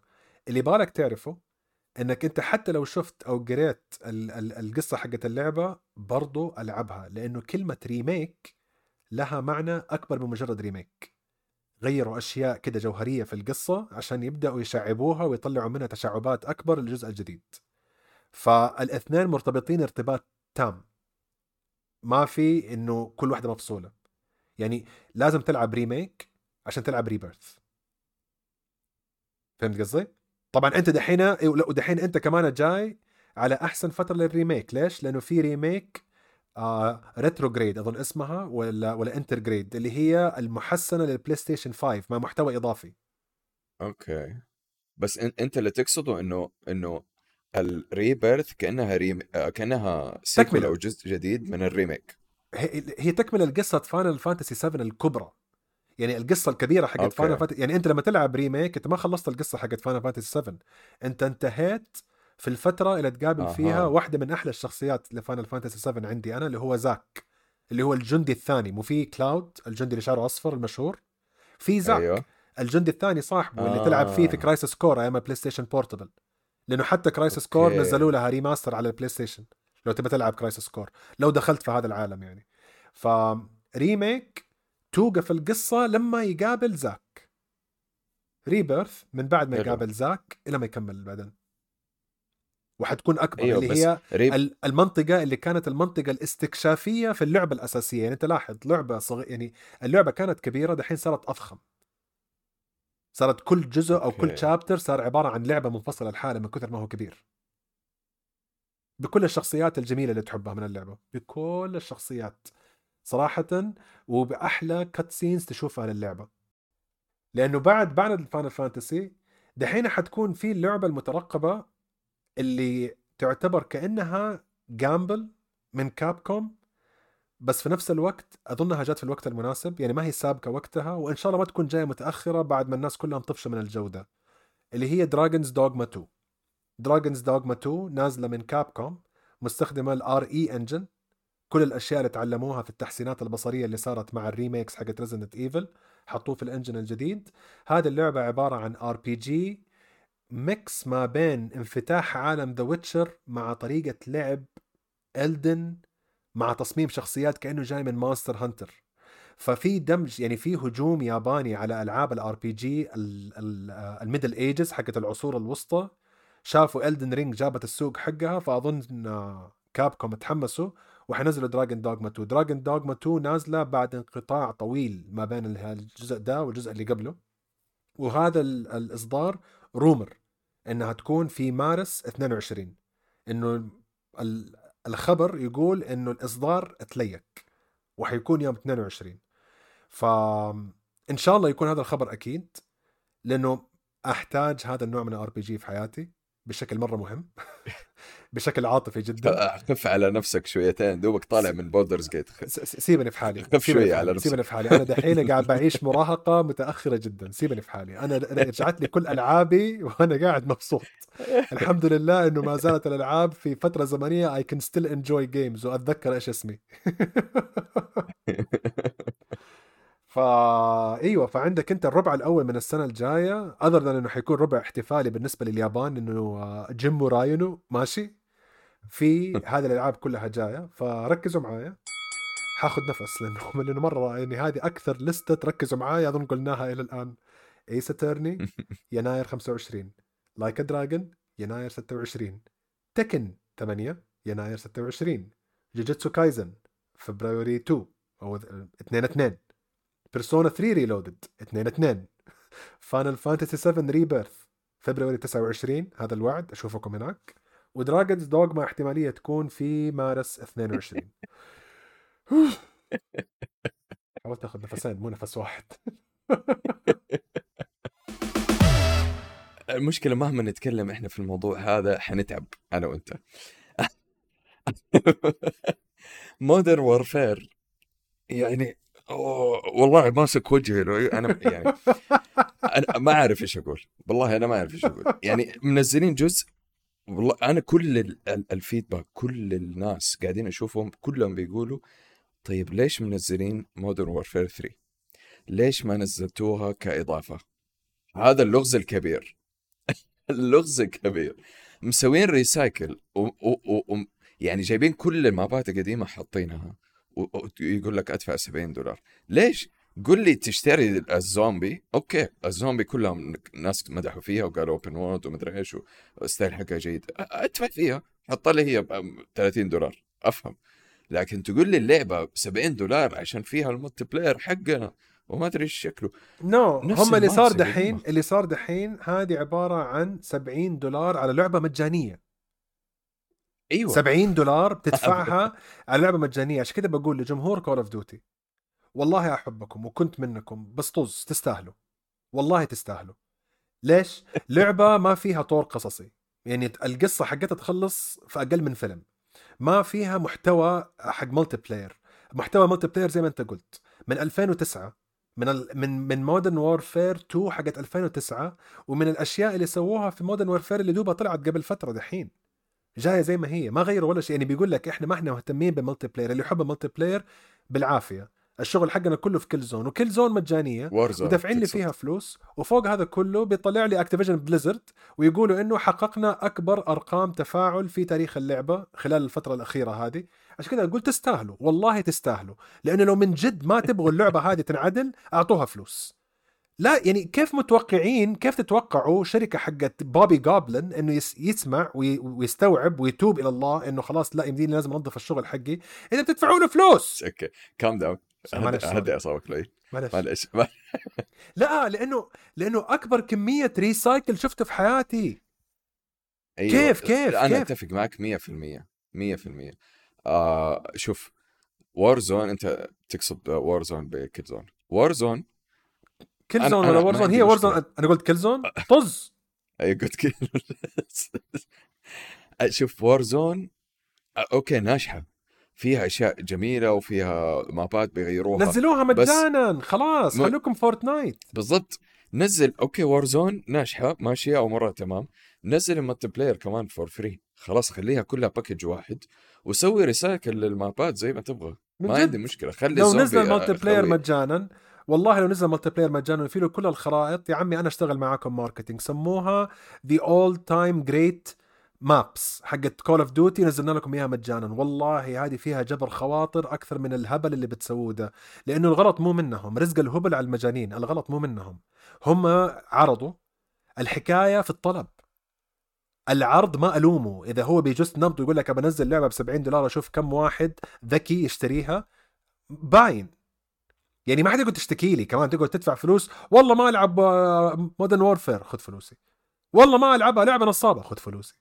اللي بالك تعرفه إنك أنت حتى لو شفت أو قريت ال- ال- القصة حقت اللعبة برضو ألعبها لأنه كلمة remake لها معنى أكبر من مجرد remake غيروا أشياء كده جوهرية في القصة عشان يبدأوا يشعبوها ويطلعوا منها تشعبات أكبر للجزء الجديد. فالاثنين مرتبطين ارتباط تام. ما في إنه كل واحدة مفصولة. يعني لازم تلعب Remake عشان تلعب Rebirth فهمت قصدي؟ طبعا أنت دحين إيه، ودحين أنت كمان جاي على أحسن فترة لل Remake ليش؟ لأنه في Remake Retrograde أظن اسمها ولا ولا Intergrade اللي هي المحسنة للبلاي ستيشن 5 مع محتوى إضافي. okay. بس أنت اللي تقصده إنه إنه ال Rebirth كأنها rem... آه، كأنها sequel. أو جزء جديد من ال Remake هي هي تكمل القصة فاينل فانتسي 7 الكبرى. يعني القصة الكبيرة حقت. فاينل فانتسي يعني أنت لما تلعب Remake أنت ما خلصت القصة حقت فاينل فانتسي 7 أنت انتهيت في الفترة اللي تقابل أها. فيها واحدة من أحلى الشخصيات لفاينل فانتسي 7 عندي أنا اللي هو زاك اللي هو الجندي الثاني مو في كلاود الجندي اللي شعره أصفر المشهور في زاك أيوه الجندي الثاني صاحبه اللي تلعب فيه في آه. Crisis Core أيام ال PlayStation Portable لأنه حتى Crisis Core. نزلوا لها remaster على ال PlayStation لو تبى تلعب Crisis Core لو دخلت في هذا العالم يعني ف remake توقف القصة لما يقابل زاك Rebirth من بعد ما. يقابل زاك إلى ما يكمل بعدين وحتكون أكبر أيوه اللي هي ريب... ال- المنطقة اللي كانت المنطقة الاستكشافية في اللعبة الأساسية. يعني أنت لاحظ لعبة صغيرة يعني اللعبة كانت كبيرة دحين صارت أضخم صارت كل جزء كل أوكي. chapter صار عبارة عن لعبة منفصلة لحالها من كثر ما هو كبير. بكل الشخصيات الجميلة اللي تحبها من اللعبة. بكل الشخصيات. صراحة وبأحلى cutscenes تشوفها للعبة. لأنه بعد بعد ال Final Fantasy دحين حتكون في اللعبة المترقبة اللي تعتبر كأنها gamble من Capcom بس في نفس الوقت أظنها جات في الوقت المناسب يعني ما هي سابقة وقتها وإن شاء الله ما تكون جاية متأخرة بعد ما الناس كلهم طفشوا من الجودة اللي هي Dragon's Dogma 2 Dragon's Dogma 2 نازلة من Capcom مستخدمة ال RE Engine كل الأشياء اللي تعلموها في التحسينات البصرية اللي صارت مع ال remakes حقت Resident Evil حطوه في ال engine الجديد. هذه اللعبة عبارة عن RPG mix ما بين انفتاح عالم The Witcher مع طريقة لعب Elden مع تصميم شخصيات كأنه جاي من Monster Hunter ففي دمج يعني في هجوم ياباني على ألعاب ال RPG ال Middle Ages حقت العصور الوسطى. شافوا Elden Ring جابت السوق حقها فأظن Capcom تحمسوا وحنزلوا Dragon's Dogma 2 Dragon's Dogma 2 نازلة بعد انقطاع طويل ما بين الجزء ده والجزء اللي قبله. وهذا ال- الإصدار rumor إنها تكون في مارس 22 إنه ال- الخبر يقول إنه الإصدار ت leak وحيكون يوم 22 فان شاء الله يكون هذا الخبر أكيد لأنه أحتاج هذا النوع من ال RPG في حياتي. بشكل مرة مهم. بشكل عاطفي جدا. خف على نفسك شويتين دوبك طالع من Baldur's Gate سيبني في حالي. خف شوية على نفسك سيبني في حالي. أنا دحين قاعد بعيش مراهقة متأخرة جدا. سيبني في حالي. أنا رجعت لي كل ألعابي وأنا قاعد مبسوط. الحمد لله إنه ما زالت الألعاب في فترة زمنية I can still enjoy games وأتذكر إيش اسمي. فا إيوه فعندك أنت الربع الأول من السنة الجاية اذر إنه حيكون ربع احتفالي بالنسبة لليابان إنه جيم راين هو ماشي؟ في هذه الألعاب كلها جاية فركزوا معايا. حاخذ نفس لأنه لأنه مرة يعني هذه أكثر لسته تركزوا معايا أظن قلناها إلى الآن. Ace Attorney يناير 25 Like a Dragon يناير 26 Tekken 8 يناير 26 Jujutsu Kaisen فبراير 2 أو 2 2 Persona 3 Reload 2 2 Final Fantasy 7 Rebirth فبراير 29 هذا الوعد أشوفكم هناك. و Dragon's Dogma احتمالية تكون في مارس 22 حاولت آخذ نفسين مو نفس واحد. المشكلة مهما نتكلم إحنا في الموضوع هذا حنتعب أنا وأنت. Modern Warfare يعني أوه والله ماسك وجهي لو أنا يعني أنا ما أعرف إيش أقول. والله أنا ما أعرف إيش أقول. يعني منزلين جزء والله أنا كل ال feedback كل الناس قاعدين أشوفهم كلهم بيقولوا طيب ليش منزلين Modern Warfare 3 ليش ما نزلتوها كإضافة؟ هذا اللغز الكبير. اللغز الكبير. مسوين recycle و... و... و... يعني جايبين كل المابات القديمة حاطينها. ويقول لك أدفع 70 دولار. ليش؟ قل لي تشتري الزومبي. أوكي الزومبي كلهم ناس مدحوا فيها وقالوا open world ومدري إيش وال style حقها جيد. أدفع فيها. حط لي هي ب 30 دولار. أفهم. لكن تقول لي اللعبة ب 70 دولار عشان فيها ال multiplayer حقها وما أدري إيش شكله. no no. هم اللي صار دحين اللي صار دحين هذه عبارة عن 70 دولار على لعبة مجانية. أيوه. 70 دولار بتدفعها على لعبة مجانية. عشان كذا بقول لجمهور Call of Duty والله أحبكم وكنت منكم بس طز تستاهلوا. والله تستاهلوا. ليش؟ لعبة ما فيها طور قصصي. يعني القصة حقتها تخلص في أقل من فيلم. ما فيها محتوى حق multiplayer محتوى multiplayer زي ما أنت قلت. من 2009 من ال... من من Modern Warfare 2 حقت 2009 ومن الأشياء اللي سووها في Modern Warfare اللي دوبها طلعت قبل فترة دحين. جاية زي ما هي ما غيروا ولا شيء. يعني بيقول لك إحنا ما إحنا مهتمين بال multiplayer اللي يحب ال multiplayer بالعافية. الشغل حقنا كله في Warzone و Warzone مجانية ودافعين لي فيها فلوس. وفوق هذا كله بيطلع لي Activision Blizzard ويقولوا إنه حققنا أكبر أرقام تفاعل في تاريخ اللعبة خلال الفترة الأخيرة هذه. عشان كذا أقول تستاهلوا والله تستاهلوا. لأنه لو من جد ما تبغوا اللعبة هذه تنعدل أعطوها فلوس. لا يعني كيف متوقعين كيف تتوقعوا شركة حقت بوبي goblin إنه يسمع ويستوعب ويتوب إلى الله إنه خلاص لا يمديني لازم أنظف الشغل حقي؟ إذا بتدفعوا له فلوس. أوكي calm down هدي اعصابك لي معلش. لا لأنه لأنه أكبر كمية recycle شفته في حياتي. أيوة. كيف كيف أنا كيف؟ أتفق معك 100% 100% آه شوف Warzone أنت تقصد Warzone بكل zone؟ Warzone كل zone ولا Warzone هي Warzone أنا قلت كل zone؟ طز. اي قلت كل شوف Warzone okay ناجحة. فيها أشياء جميلة وفيها مابات بيغيروها. نزلوها مجانا خلاص م... خلوكم Fortnite بالضبط. نزل okay Warzone ناجحة ماشية أو مرة تمام. نزل ال multiplayer كمان for free خلاص خليها كلها package واحد وسوي recycle للمابات زي ما تبغى. ما عندي مشكلة. خلي لو نزل ال multiplayer مجانا والله لو نزل multiplayer مجانا وفي له كل الخرائط يا عمي أنا أشتغل معاكم marketing سموها the all time great maps حقت Call of Duty نزلنا لكم إياها مجانا. والله هذه فيها جبر خواطر أكثر من الهبل اللي بتسووه. ده لأنه الغلط مو منهم رزق الهبل على المجانين الغلط مو منهم. هم عرضوا الحكاية في الطلب. العرض ما ألومه. إذا هو بيجست نبض ويقول لك بنزل لعبة ب 70 دولار أشوف كم واحد ذكي يشتريها باين. يعني ما حد يقول تشتكي لي كمان تقعد تدفع فلوس. والله ما العب Modern Warfare خذ فلوسي. والله ما العبها لعبة نصابة خذ فلوسي.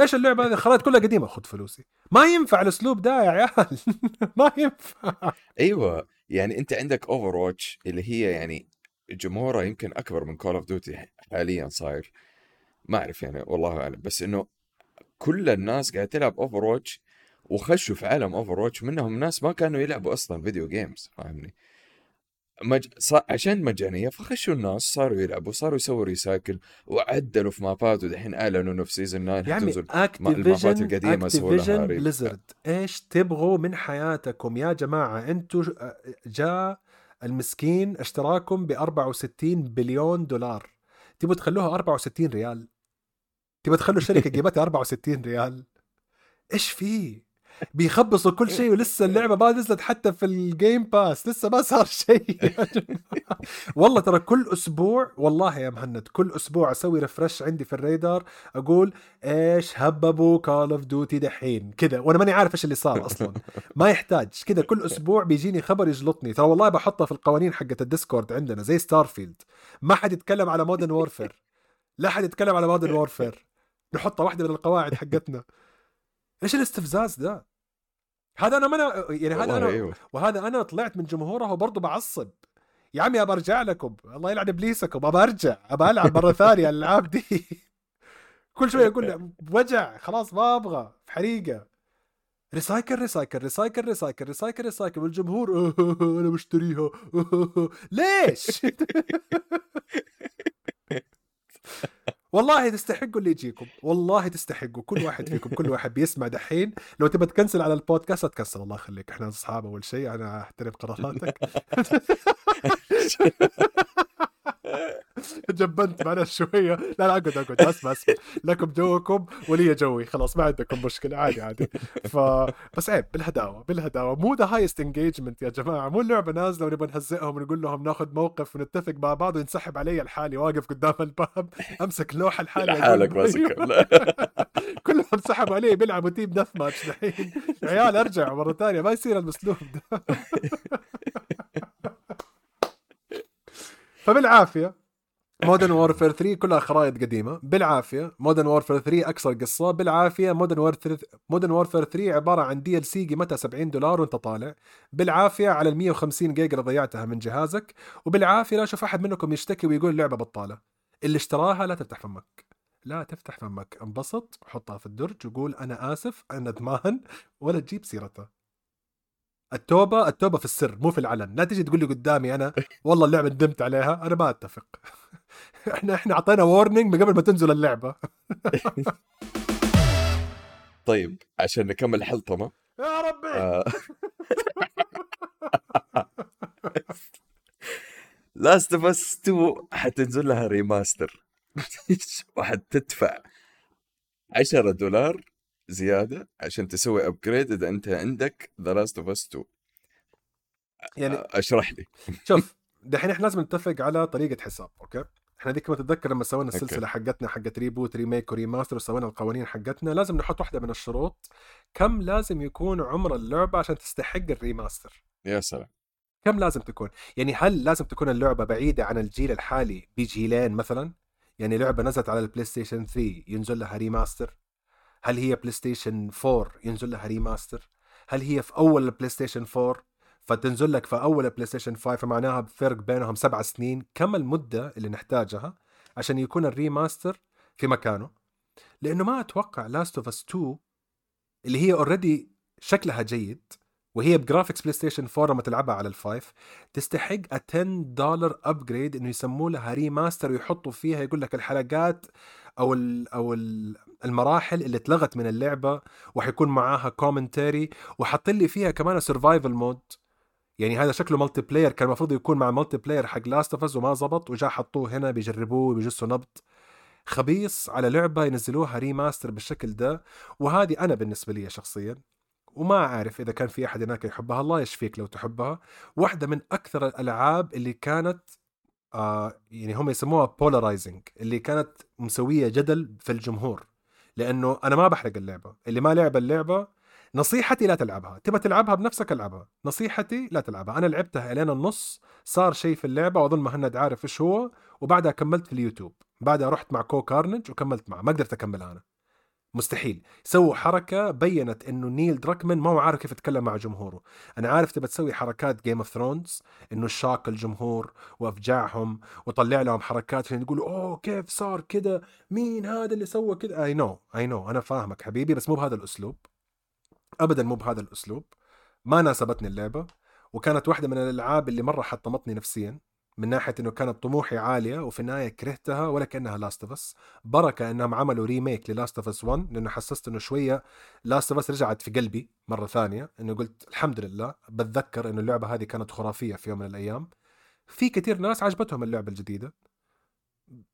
إيش اللعبة هذه؟ خرائط كلها قديمة خذ فلوسي. ما ينفع الأسلوب ده يا عيال. ما ينفع. أيوه. يعني أنت عندك Overwatch اللي هي يعني جمهورها يمكن أكبر من Call of Duty حاليا صاير. ما أعرف يعني والله أعلم. بس إنه كل الناس قاعدة تلعب Overwatch وخشوا في عالم Overwatch منهم ناس ما كانوا يلعبوا أصلا video games فاهمني؟ مج... ص... عشان مجانية فخشوا الناس صاروا يلعبوا صاروا يسووا recycle وعدلوا في مابات ودحين أعلنوا إنه في season 9 يا عمي حتنزل المابات القديمة سووا لها Blizzard إيش تبغوا من حياتكم؟ يا جماعة أنتوا جاء المسكين اشتراكم ب 64 بليون دولار. تبغوا تخلوها 64 ريال؟ تبغوا تخلوا الشركة قيمتها 64 ريال؟ إيش في؟ بيخبصوا كل شيء ولسه اللعبة ما نزلت حتى في ال Game Pass لسه ما صار شيء. والله ترى كل أسبوع والله يا مهند كل أسبوع أسوي refresh عندي في الريدار أقول إيش هببوا Call of Duty دحين؟ كذا. وأنا ماني عارف إيش اللي صار أصلا. ما يحتاج. كذا كل أسبوع بيجيني خبر يجلطني. ترى والله بحطها في القوانين حقت ال Discord عندنا زي Starfield ما حد يتكلم على Modern Warfare لا حد يتكلم على Modern Warfare نحطها واحدة من القواعد حقتنا. إيش الاستفزاز ده؟ هذا أنا ما يعني هذا أنا أيوه. وهذا أنا طلعت من جمهوره وبرضه بعصب. يا عمي أبى أرجع لكم. الله يلعن إبليسكم. أبى أرجع. أبى ألعب مرة ثانية الألعاب دي. كل شوية أقول وجع. خلاص ما أبغى. في حريقة. recycle recycle recycle recycle recycle recycle. والجمهور أنا بشتريها ليش؟ والله تستحقوا اللي يجيكم. والله تستحقوا. كل واحد فيكم كل واحد بيسمع دحين. لو تبى تكنسل على البودكاست تكنسل. الله يخليك. إحنا أصحاب أول شيء. أنا أحترم قراراتك. جبنت معنا شوية. لا لا أقعد أقعد. أسمع أسمع. لكم جوكم ولي جوي. خلاص ما عندكم مشكلة. عادي عادي. ف بس عيب بالهداوة بالهداوة. مو the highest engagement يا جماعة. مو اللعبة نازلة ونبغى نهزئهم ونقول لهم ناخذ موقف ونتفق مع بعض وينسحب علي لحالي. واقف قدام الباب أمسك لوحة لحالي. لحالك ماسك أيوه. لا. كلهم سحبوا علي. بيلعبوا team deathmatch دحين. عيال أرجع مرة ثانية. ما يصير الاسلوب ده. فبالعافية Modern Warfare 3 كلها خرائط قديمة. بالعافية Modern Warfare 3 أقصر قصة. بالعافية Modern Warfare Modern Warfare 3 عبارة عن DLC قيمتها 70 دولار وانت طالع. بالعافية على ال 150 جيجا اللي ضيعتها من جهازك. وبالعافية لا أشوف أحد منكم يشتكي ويقول اللعبه بطالة. اللي اشتراها لا تفتح فمك. لا تفتح فمك. انبسط وحطها في الدرج وقول أنا آسف أنا ندمان ولا تجيب سيرتها التوبة التوبة في السر مو في العلن. لا تجي تقول لي قدامي أنا والله اللعبة ندمت عليها أنا ما أتفق. إحنا إحنا أعطينا وورنينج من قبل ما تنزل اللعبة. طيب عشان نكمل حلطمة. يا ربي! آه. Last of Us 2 حتنزل لها remaster وحتدفع 10 دولار. زيادة عشان تسوي upgrade إذا أنت عندك The Last of Us 2 يعني آه، أشرح لي. شوف دحين إحنا لازم نتفق على طريقة حساب okay؟ إحنا ذيك ما تتذكر لما سوينا. السلسلة حقتنا حقت reboot remake و remaster وسوينا القوانين حقتنا لازم نحط واحدة من الشروط كم لازم يكون عمر اللعبة عشان تستحق ال remaster يا سلام. كم لازم تكون؟ يعني هل لازم تكون اللعبة بعيدة عن الجيل الحالي بجيلين مثلا؟ يعني لعبة نزلت على ال PlayStation 3 ينزل لها remaster هل هي PlayStation 4 ينزل لها remaster هل هي في أول ال PlayStation 4 فتنزل لك في أول ال PlayStation 5 فمعناها بفرق بينهم سبع سنين. كم المدة اللي نحتاجها عشان يكون ال remaster في مكانه؟ لأنه ما أتوقع Last of Us 2 اللي هي already شكلها جيد وهي ب graphics PlayStation 4 لما تلعبها على ال five تستحق ا 10 دولار upgrade إنه يسموا لها remaster ويحطوا فيها يقول لك الحلقات أو ال أو ال المراحل اللي اتلغت من اللعبة وحيكون معاها commentary وحاطين لي فيها كمان survival mode يعني هذا شكله multiplayer كان المفروض يكون مع multiplayer حق Last of وما زبط وجا حطوه هنا بيجربوه بيجسوا نبض. خبيص على لعبة ينزلوها remaster بالشكل ده وهذه أنا بالنسبة لي شخصيا. وما أعرف إذا كان في أحد هناك يحبها الله يشفيك لو تحبها. واحدة من أكثر الألعاب اللي كانت آه يعني هم يسموها polarizing اللي كانت مسوية جدل في الجمهور. لأنه أنا ما بحرق اللعبة. اللي ما لعب اللعبة نصيحتي لا تلعبها. تبى تلعبها بنفسك ألعبها. نصيحتي لا تلعبها. أنا لعبتها الين النص صار شيء في اللعبة وأظن مهند عارف إيش هو وبعدها كملت في اليوتيوب. بعدها رحت مع كو كارنج وكملت معه. ما قدرت أكملها أنا. مستحيل. سووا حركة بينت إنه نيل دراكمان ما هو عارف كيف يتكلم مع جمهوره. أنا عارف تبى تسوي حركات Game of Thrones إنه shock الجمهور وافجعهم وطلع لهم حركات عشان يقولوا أوه كيف صار كده؟ مين هذا اللي سوى كده؟ اي نو اي نو أنا فاهمك حبيبي بس مو بهذا الأسلوب. ابدا مو بهذا الأسلوب. ما ناسبتني اللعبة وكانت واحدة من الألعاب اللي مرة حطمتني نفسيا. من ناحية إنه كانت طموحي عالية وفي النهاية كرهتها ولا كأنها Last of Us بركة إنهم عملوا remake لل Last of Us 1 لأنه حسست إنه شوية Last of Us رجعت في قلبي مرة ثانية إنه قلت الحمد لله بتذكر إنه اللعبة هذه كانت خرافية في يوم من الأيام. في كثير ناس عجبتهم اللعبة الجديدة.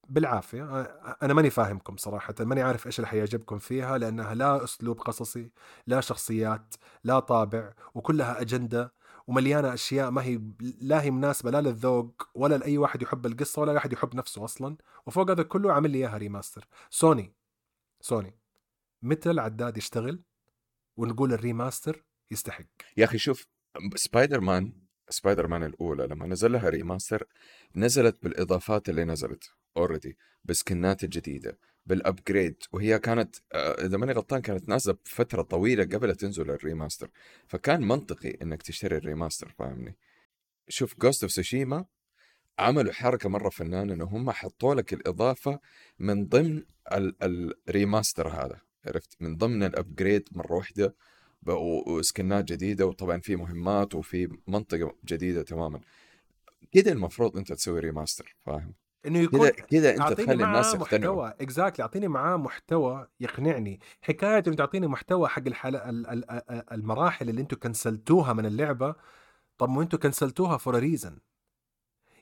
بالعافية أنا ماني فاهمكم صراحة ماني عارف إيش اللي حيعجبكم فيها لأنها لا أسلوب قصصي لا شخصيات لا طابع وكلها أجندة ومليانة أشياء ما هي لا هي مناسبة لا للذوق ولا لأي واحد يحب القصة ولا احد يحب نفسه أصلا. وفوق هذا كله عامل لي إياها remaster سوني سوني متى العداد يشتغل ونقول ال remaster يستحق؟ يا أخي شوف Spider-Man Spider-Man الأولى لما نزل لها remaster نزلت بالإضافات اللي نزلت already بسكنات الجديده بال upgrade وهي كانت آه، إذا ماني غلطان كانت نازلة بفترة طويلة قبل تنزل ال remaster. فكان منطقي إنك تشتري ال remaster فاهمني؟ شوف Ghost of Tsushima عملوا حركة مرة فنانة إنه هم حطوا لك الإضافة من ضمن ال remaster هذا عرفت؟ من ضمن ال upgrade مرة واحدة وسكنات جديدة وطبعا في مهمات وفي منطقة جديدة تماما. كده المفروض أنت تسوي remaster فاهم؟ إنه يكون كذا أنت تخلي الناس يقتنعوا. محتوى exactly اعطيني معاه محتوى يقنعني. حكاية إنه تعطيني محتوى حق الحلقة المراحل اللي أنتم كنسلتوها من اللعبة. طب ما أنتم كنسلتوها for reason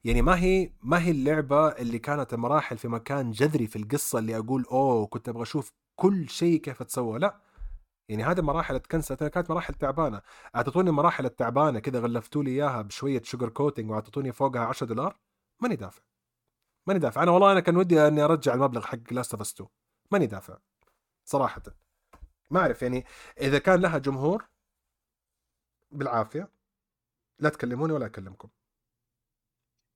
يعني ما هي ما هي اللعبة اللي كانت المراحل في مكان جذري في القصة اللي أقول أوه كنت أبغى أشوف كل شيء كيف تسوى. لا. يعني هذه مراحل اتكنسلت كانت مراحل تعبانة. اعطيتوني مراحل التعبانة كذا غلفتوا لي إياها بشوية sugar coating واعطيتوني فوقها 10 دولار؟ ماني دافع. ماني دافع. أنا والله أنا كان ودي أني أرجع المبلغ حق Last of 2 ماني دافع. صراحة. ما أعرف يعني إذا كان لها جمهور بالعافية. لا تكلموني ولا أكلمكم.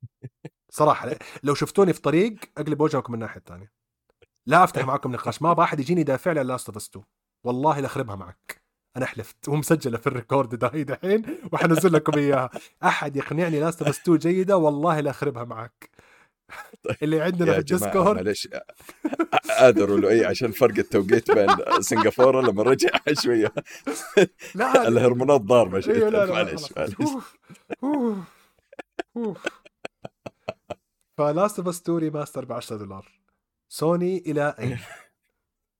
صراحة لو شفتوني في طريق أقلب وجهكم من الناحية الثانية. لا أفتح معكم نقاش. ما أبغى احد يجيني يدافع لي على Last of 2 والله لاخربها معك. أنا حلفت ومسجلة في ال record ده دحين وحنزل لكم إياها. أحد يقنعني Last of 2 جيدة؟ والله لاخربها معك. طيب. اللي عندنا في ال Discord معلش قادروا له إي عشان فرق التوقيت بين سنغافورة لما رجع شوية لا الهرمونات ضاربة شوية معلش معلش ف Last of Us 2 remaster ب 10 دولار سوني إلى أين؟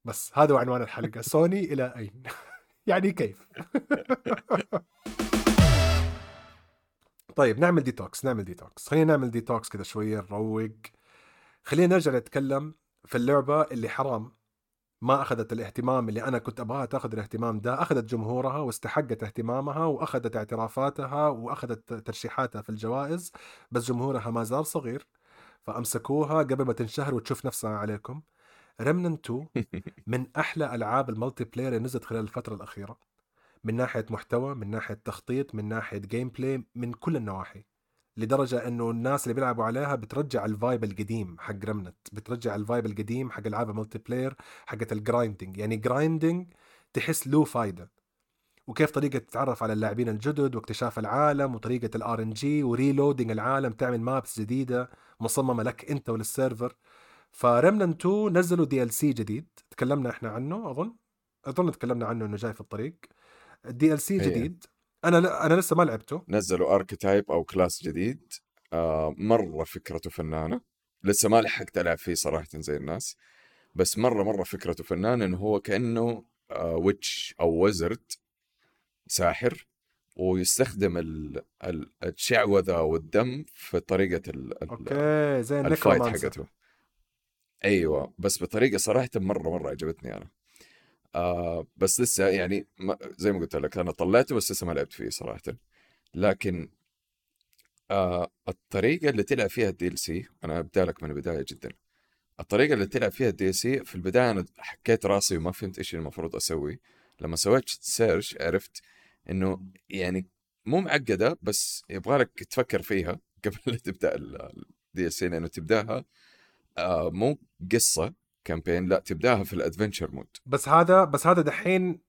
بس هذا هو عنوان الحلقة سوني إلى أين؟ يعني كيف؟ طيب نعمل ديتوكس نعمل ديتوكس خلينا نعمل ديتوكس كذا شوية نروق. خلينا نرجع نتكلم في اللعبة اللي حرام. ما أخذت الاهتمام اللي أنا كنت أبغاها تأخذ الاهتمام ده. أخذت جمهورها واستحقت اهتمامها وأخذت اعترافاتها وأخذت ترشيحاتها في الجوائز بس جمهورها ما زال صغير. فأمسكوها قبل ما تنشهر وتشوف نفسها عليكم. Remnant 2 من أحلى ألعاب ال multiplayer اللي نزلت خلال الفترة الأخيرة. من ناحية محتوى من ناحية تخطيط من ناحية gameplay من كل النواحي. لدرجة إنه الناس اللي بيلعبوا عليها بترجع ال vibe القديم حق Remnant بترجع ال vibe القديم حق ألعاب ال multiplayer حقت ال grinding يعني grinding تحس له فايدة. وكيف طريقة تتعرف على اللاعبين الجدد واكتشاف العالم وطريقة ال RNG و reloading العالم تعمل maps جديدة مصممة لك أنت ولل server ف Remnant 2 نزلوا DLC جديد. تكلمنا إحنا عنه أظن؟ أظن تكلمنا عنه إنه جاي في الطريق. ال DLC جديد. أنا أنا لسه ما لعبته. نزلوا archetype أو class جديد. آه مرة فكرته فنانة. لسه ما لحقت ألعب فيه صراحة زي الناس. بس مرة مرة فكرته فنانة إنه هو كأنه آه witch أو wizard ساحر ويستخدم الشعوذة والدم في طريقة ال okay زي ال fight حقته. أيوه بس بطريقة صراحة مرة مرة عجبتني أنا. آه بس لسه يعني زي ما قلت لك أنا طلعته بس لسه ما لعبت فيه صراحة. لكن آه الطريقة اللي تلعب فيها ال DLC أنا أبدأ لك من البداية جدا. الطريقة اللي تلعب فيها ال DLC في البداية أنا حكيت راسي وما فهمت إيش المفروض أسوي. لما سويت search عرفت إنه يعني مو معقدة بس يبغى لك تفكر فيها قبل لا تبدأ ال DLC لأنه تبدأها آه مو قصة. campaign لا تبداها في ال adventure mode بس هذا بس هذا دحين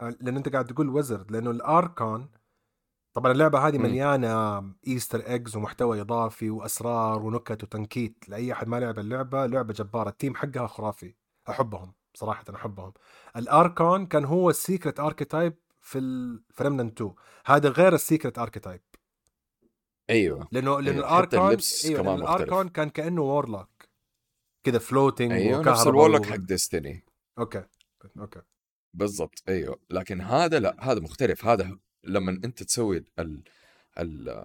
لأن أنت قاعد تقول wizard لأنه ال Archon طبعا اللعبة هذه. مليانة Easter eggs ومحتوى إضافي وأسرار ونكت وتنكيت لأي أحد ما لعب اللعبة لعبة جبارة. ال team حقها خرافي. أحبهم. صراحة أحبهم. ال Archon كان هو ال secret archetype في ال Remnant 2 هذا غير ال secret archetype أيوه. لأنه لأنه أيوة، حتى ال Archon اللبس كمان لأنه مختلف. ال Archon كان كأنه warlock كذا floating أيوه نفس الورلوك حق Destiny okay okay. بالضبط أيوه. لكن هذا لا هذا مختلف. هذا لما أنت تسوي ال ال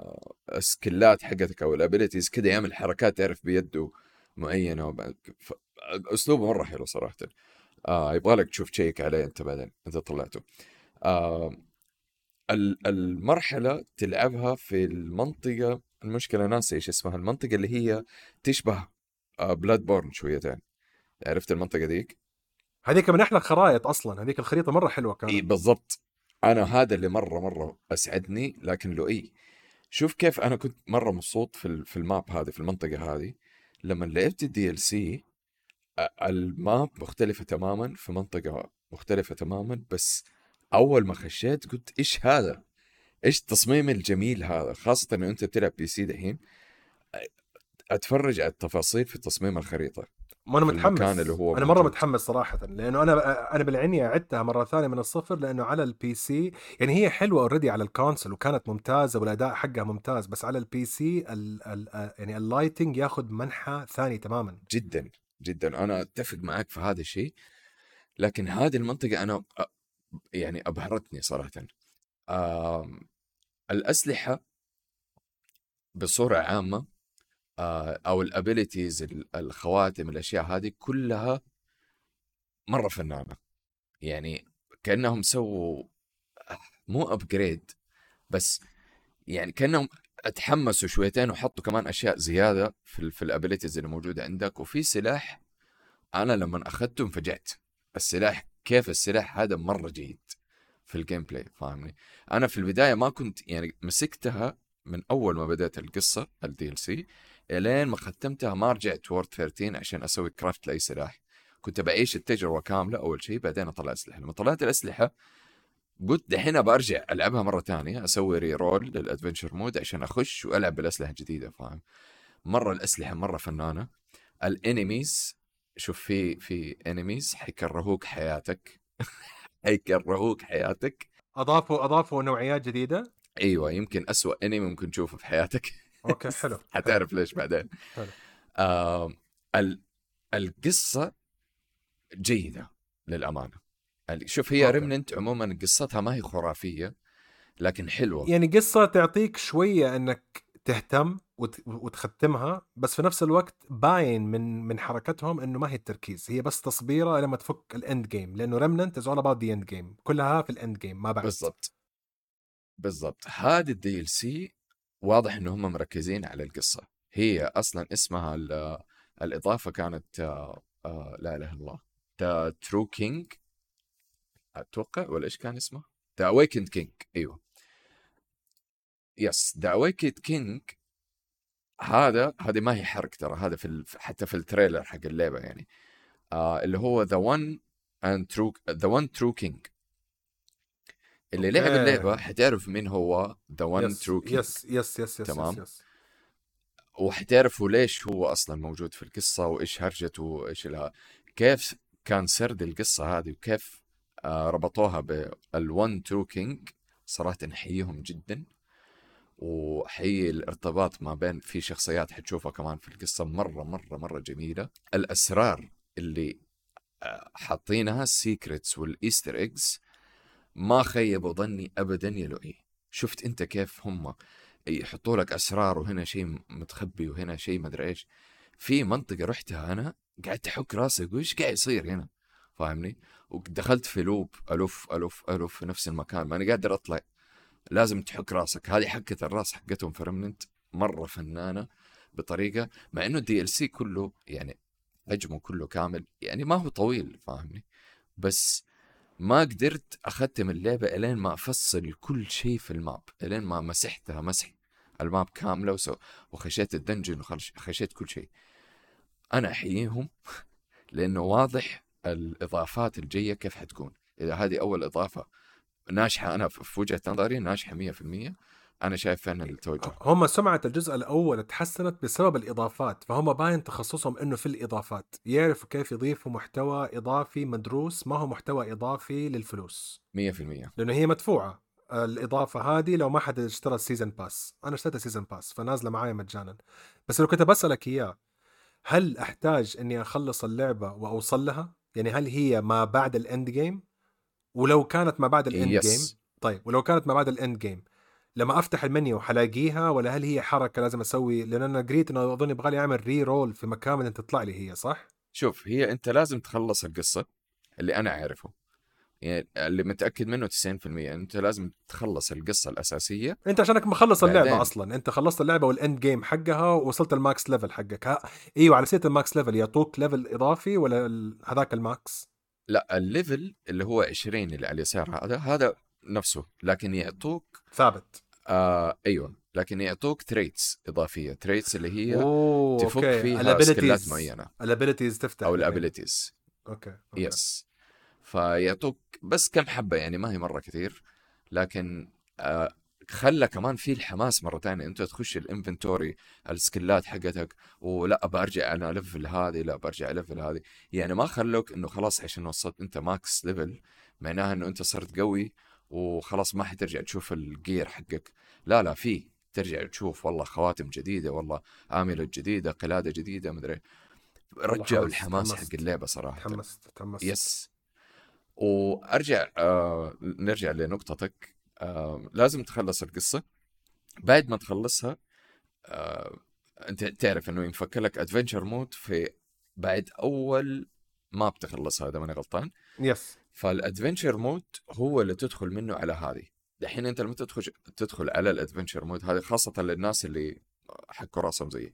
ال skill ات حقتك أو ال abilities كذا يعمل حركات تعرف بيده معينة. أسلوبه مرة حلو صراحة. آه يبغى لك تشوف check عليه أنت بعدين إذا طلعته. آه ال- المرحلة تلعبها في المنطقة المشكلة ناسي إيش اسمها المنطقة اللي هي تشبه آه Bloodborne شويتين عرفت المنطقة ذيك هذيك من أحلى الخرائط أصلا هذيك الخريطة مرة حلوة كانت. إي بالضبط. أنا هذا اللي مرة مرة أسعدني لكن لو إي شوف كيف أنا كنت مرة مبسوط في في ال map هذه في المنطقة هذه. لما لعبت ال DLC ال map مختلفة تماما في منطقة مختلفة تماما بس أول ما خشيت قلت إيش هذا؟ إيش التصميم الجميل هذا؟ خاصة إنه أنت بتلعب PC دحين. أتفرج على التفاصيل في تصميم الخريطة ما أنا متحمس المكان اللي هو أنا مرة موجود. متحمس صراحة لأنه أنا أنا بالعني عدتها مرة ثانية من الصفر لأنه على ال PC يعني هي حلوة already على ال console وكانت ممتازة والأداء حقها ممتاز بس على ال PC ال ال يعني ال lighting ياخذ منحى ثاني تماما. جدا جدا. أنا أتفق معك في هذا الشيء لكن هذه المنطقة أنا يعني أبهرتني صراحة. الأسلحة بصورة عامة أو ال abilities الخواتم الأشياء هذه كلها مرة فنانة. يعني كأنهم سووا مو upgrade بس يعني كأنهم اتحمسوا شويتين وحطوا كمان أشياء زيادة في في ال abilities اللي موجودة عندك. وفي سلاح أنا لما اخذته انفجعت السلاح كيف السلاح هذا مرة جيد في ال gameplay فاهمني؟ أنا في البداية ما كنت يعني مسكتها من أول ما بدأت القصة ال DLC إلين ما ختمتها ما رجعت Ward 13 عشان أسوي craft لأي سلاح. كنت بعيش التجربة كاملة أول شيء بعدين أطلع أسلحة. لما طلعت الأسلحة قلت دحين برجع ألعبها مرة ثانية أسوي re-roll لل adventure mode عشان أخش وألعب بالأسلحة الجديدة فاهم؟ مرة الأسلحة مرة فنانة. ال enemies شوف في في enemies حيكرهوك حياتك. حيكرهوك حياتك. أضافوا أضافوا نوعيات جديدة؟ أيوه يمكن أسوأ enemy ممكن تشوفه في حياتك. okay حلو. حتعرف ليش بعدين. حلو. آه ال القصة جيدة للأمانة. شوف هي. Remnant عموما قصتها ما هي خرافية لكن حلوة. يعني قصة تعطيك شوية إنك تهتم وت- وتختمها بس في نفس الوقت باين من من حركتهم إنه ما هي التركيز. هي بس تصبيرة لما تفك ال end game لأنه Remnant is all about the end game كلها في ال end game ما بعد. بالضبط. بالضبط. هذا ال DLC واضح ان هم مركزين على القصة هي أصلا اسمها ال- الإضافة كانت آه، لا إله إلا الله the true king أتوقع ولا إيش كان اسمه؟ The Awakened King أيوه yes The Awakened King هذا هذه ما هي حرق ترى هذا في. حتى في ال trailer حق اللعبة يعني آه اللي هو the one and true the one true king اللي لعب okay. اللعبة حتعرف مين هو the yes true yes yes yes yes تمام. yes yes. وحتعرفوا ليش هو أصلا موجود في القصة وإيش هرجته وإيش لها. كيف كان سرد القصة هذه وكيف آه ربطوها بال one true king صراحة نحييهم جدا. وحيي الارتباط ما بين في شخصيات حتشوفها كمان في القصة مرة مرة مرة جميلة. الأسرار اللي آه، حاطينها ال secrets وال Easter eggs ما خيبوا ظني ابدا يا لؤي. شفت أنت كيف هم يحطوا لك أسرار وهنا شيء متخبي وهنا شيء مدري إيش. في منطقة رحتها أنا قعدت أحك راسي أقول إيش قاعد يصير هنا؟ فاهمني؟ ودخلت في loop الف الف الف في نفس المكان ماني قادر أطلع. لازم تحك راسك. هذه حكه الراس حقتهم في Remnant مرة فنانة بطريقة مع إنه ال DLC كله يعني حجمه كله كامل يعني ما هو طويل فاهمني؟ بس ما قدرت أختم اللعبة إلين ما أفصل كل شيء في ال map إلين ما مسحتها مسح ال map كاملة وسو وخشيت ال dungeon وخشيت كل شيء أنا أحييهم لأنه واضح الإضافات الجاية كيف حتكون. إذا هذه أول إضافة ناجحة أنا في وجهة نظري ناجحة 100% أنا شايف فين التوجه هم سمعة الجزء الأول تحسنت بسبب الإضافات فهم باين تخصصهم إنه في الإضافات يعرفوا كيف يضيفوا محتوى إضافي مدروس ما هو محتوى إضافي للفلوس. 100% لأنه هي مدفوعة الإضافة هذه لو ما حد اشترى ال season pass أنا اشتريت ال season pass فنازلة معايا مجانا. بس لو كنت بسألك إياه هل أحتاج إني أخلص اللعبة وأوصل لها؟ يعني هل هي ما بعد ال end game ولو كانت ما بعد ال end game طيب ولو كانت ما بعد ال end game لما أفتح المنيو حلاقيها ولا هل هي حركة لازم أسوي؟ لأن أنا قريت إنه أظن يبغى لي أعمل re-roll في مكان من تطلع لي هي صح؟ شوف هي أنت لازم تخلص القصة اللي أنا عارفه يعني اللي متأكد منه 90% أنت لازم تخلص القصة الأساسية. أنت عشانك مخلص اللعبة بعدين. أصلا. أنت خلصت اللعبة وال end game حقها ووصلت ال max level حقك. ها... إيوه على سيره ال max level يعطوك level إضافي ولا هذاك ال max؟ لا ال level اللي هو 20 اللي على اليسار هذا هذا نفسه. لكن يعطوك ثابت. آه أيوه. لكن يعطوك traits إضافية. traits اللي هي أوه تفك okay. فيها سكيلات معينة. ال abilities تفتح أو يعني. ال abilities okay okay. yes فيعطوك بس كم حبة يعني ما هي مرة كثير. لكن آه خلى كمان في الحماس مرة ثانية أنت تخش ال inventory السكلات حقتك ولا برجع أنا level هذه لا برجع level هذه. يعني ما خلوك إنه خلاص عشان وصلت أنت max level معناها إنه أنت صرت قوي وخلاص ما حترجع تشوف ال gear حقك. لا لا في ترجع تشوف والله خواتم جديدة والله أميوليت جديدة قلادة جديدة مدري رجعوا الحماس. حق اللعبة صراحة. تحمست تحمست yes. وأرجع آه نرجع لنقطتك. آه لازم تخلص القصة. بعد ما تخلصها آه أنت تعرف إنه ينفك لك adventure mode في بعد أول ما بتخلصها إذا ماني غلطان. yes. فال adventure mode هو اللي تدخل منه على هذه. دحين أنت لما تدخل تدخل على ال adventure mode هذه خاصة للناس اللي حكوا راسهم زيي.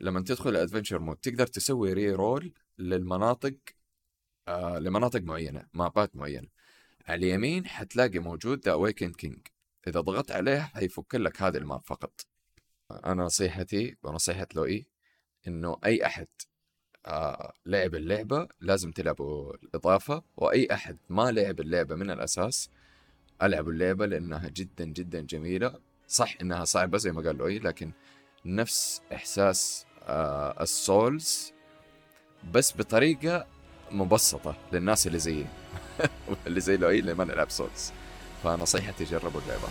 لما تدخل ال adventure mode تقدر تسوي re-roll للمناطق آه لمناطق معينة مابات معينة. على اليمين حتلاقي موجود The Awakened King إذا ضغطت عليه حيفك لك هذا ال map فقط. أنا نصيحتي ونصيحة لوئي إنه أي أحد آه لعب اللعبة لازم تلعبوا الإضافة وأي أحد ما لعب اللعبة من الأساس ألعبوا اللعبة لأنها جدا جدا جميلة. صح إنها صعبة زي ما قال لوئي لكن نفس إحساس آه ال Souls بس بطريقة مبسطة للناس اللي زيي. اللي زي لوئي اللي ما نلعب سولز. فنصيحتي جربوا اللعبة.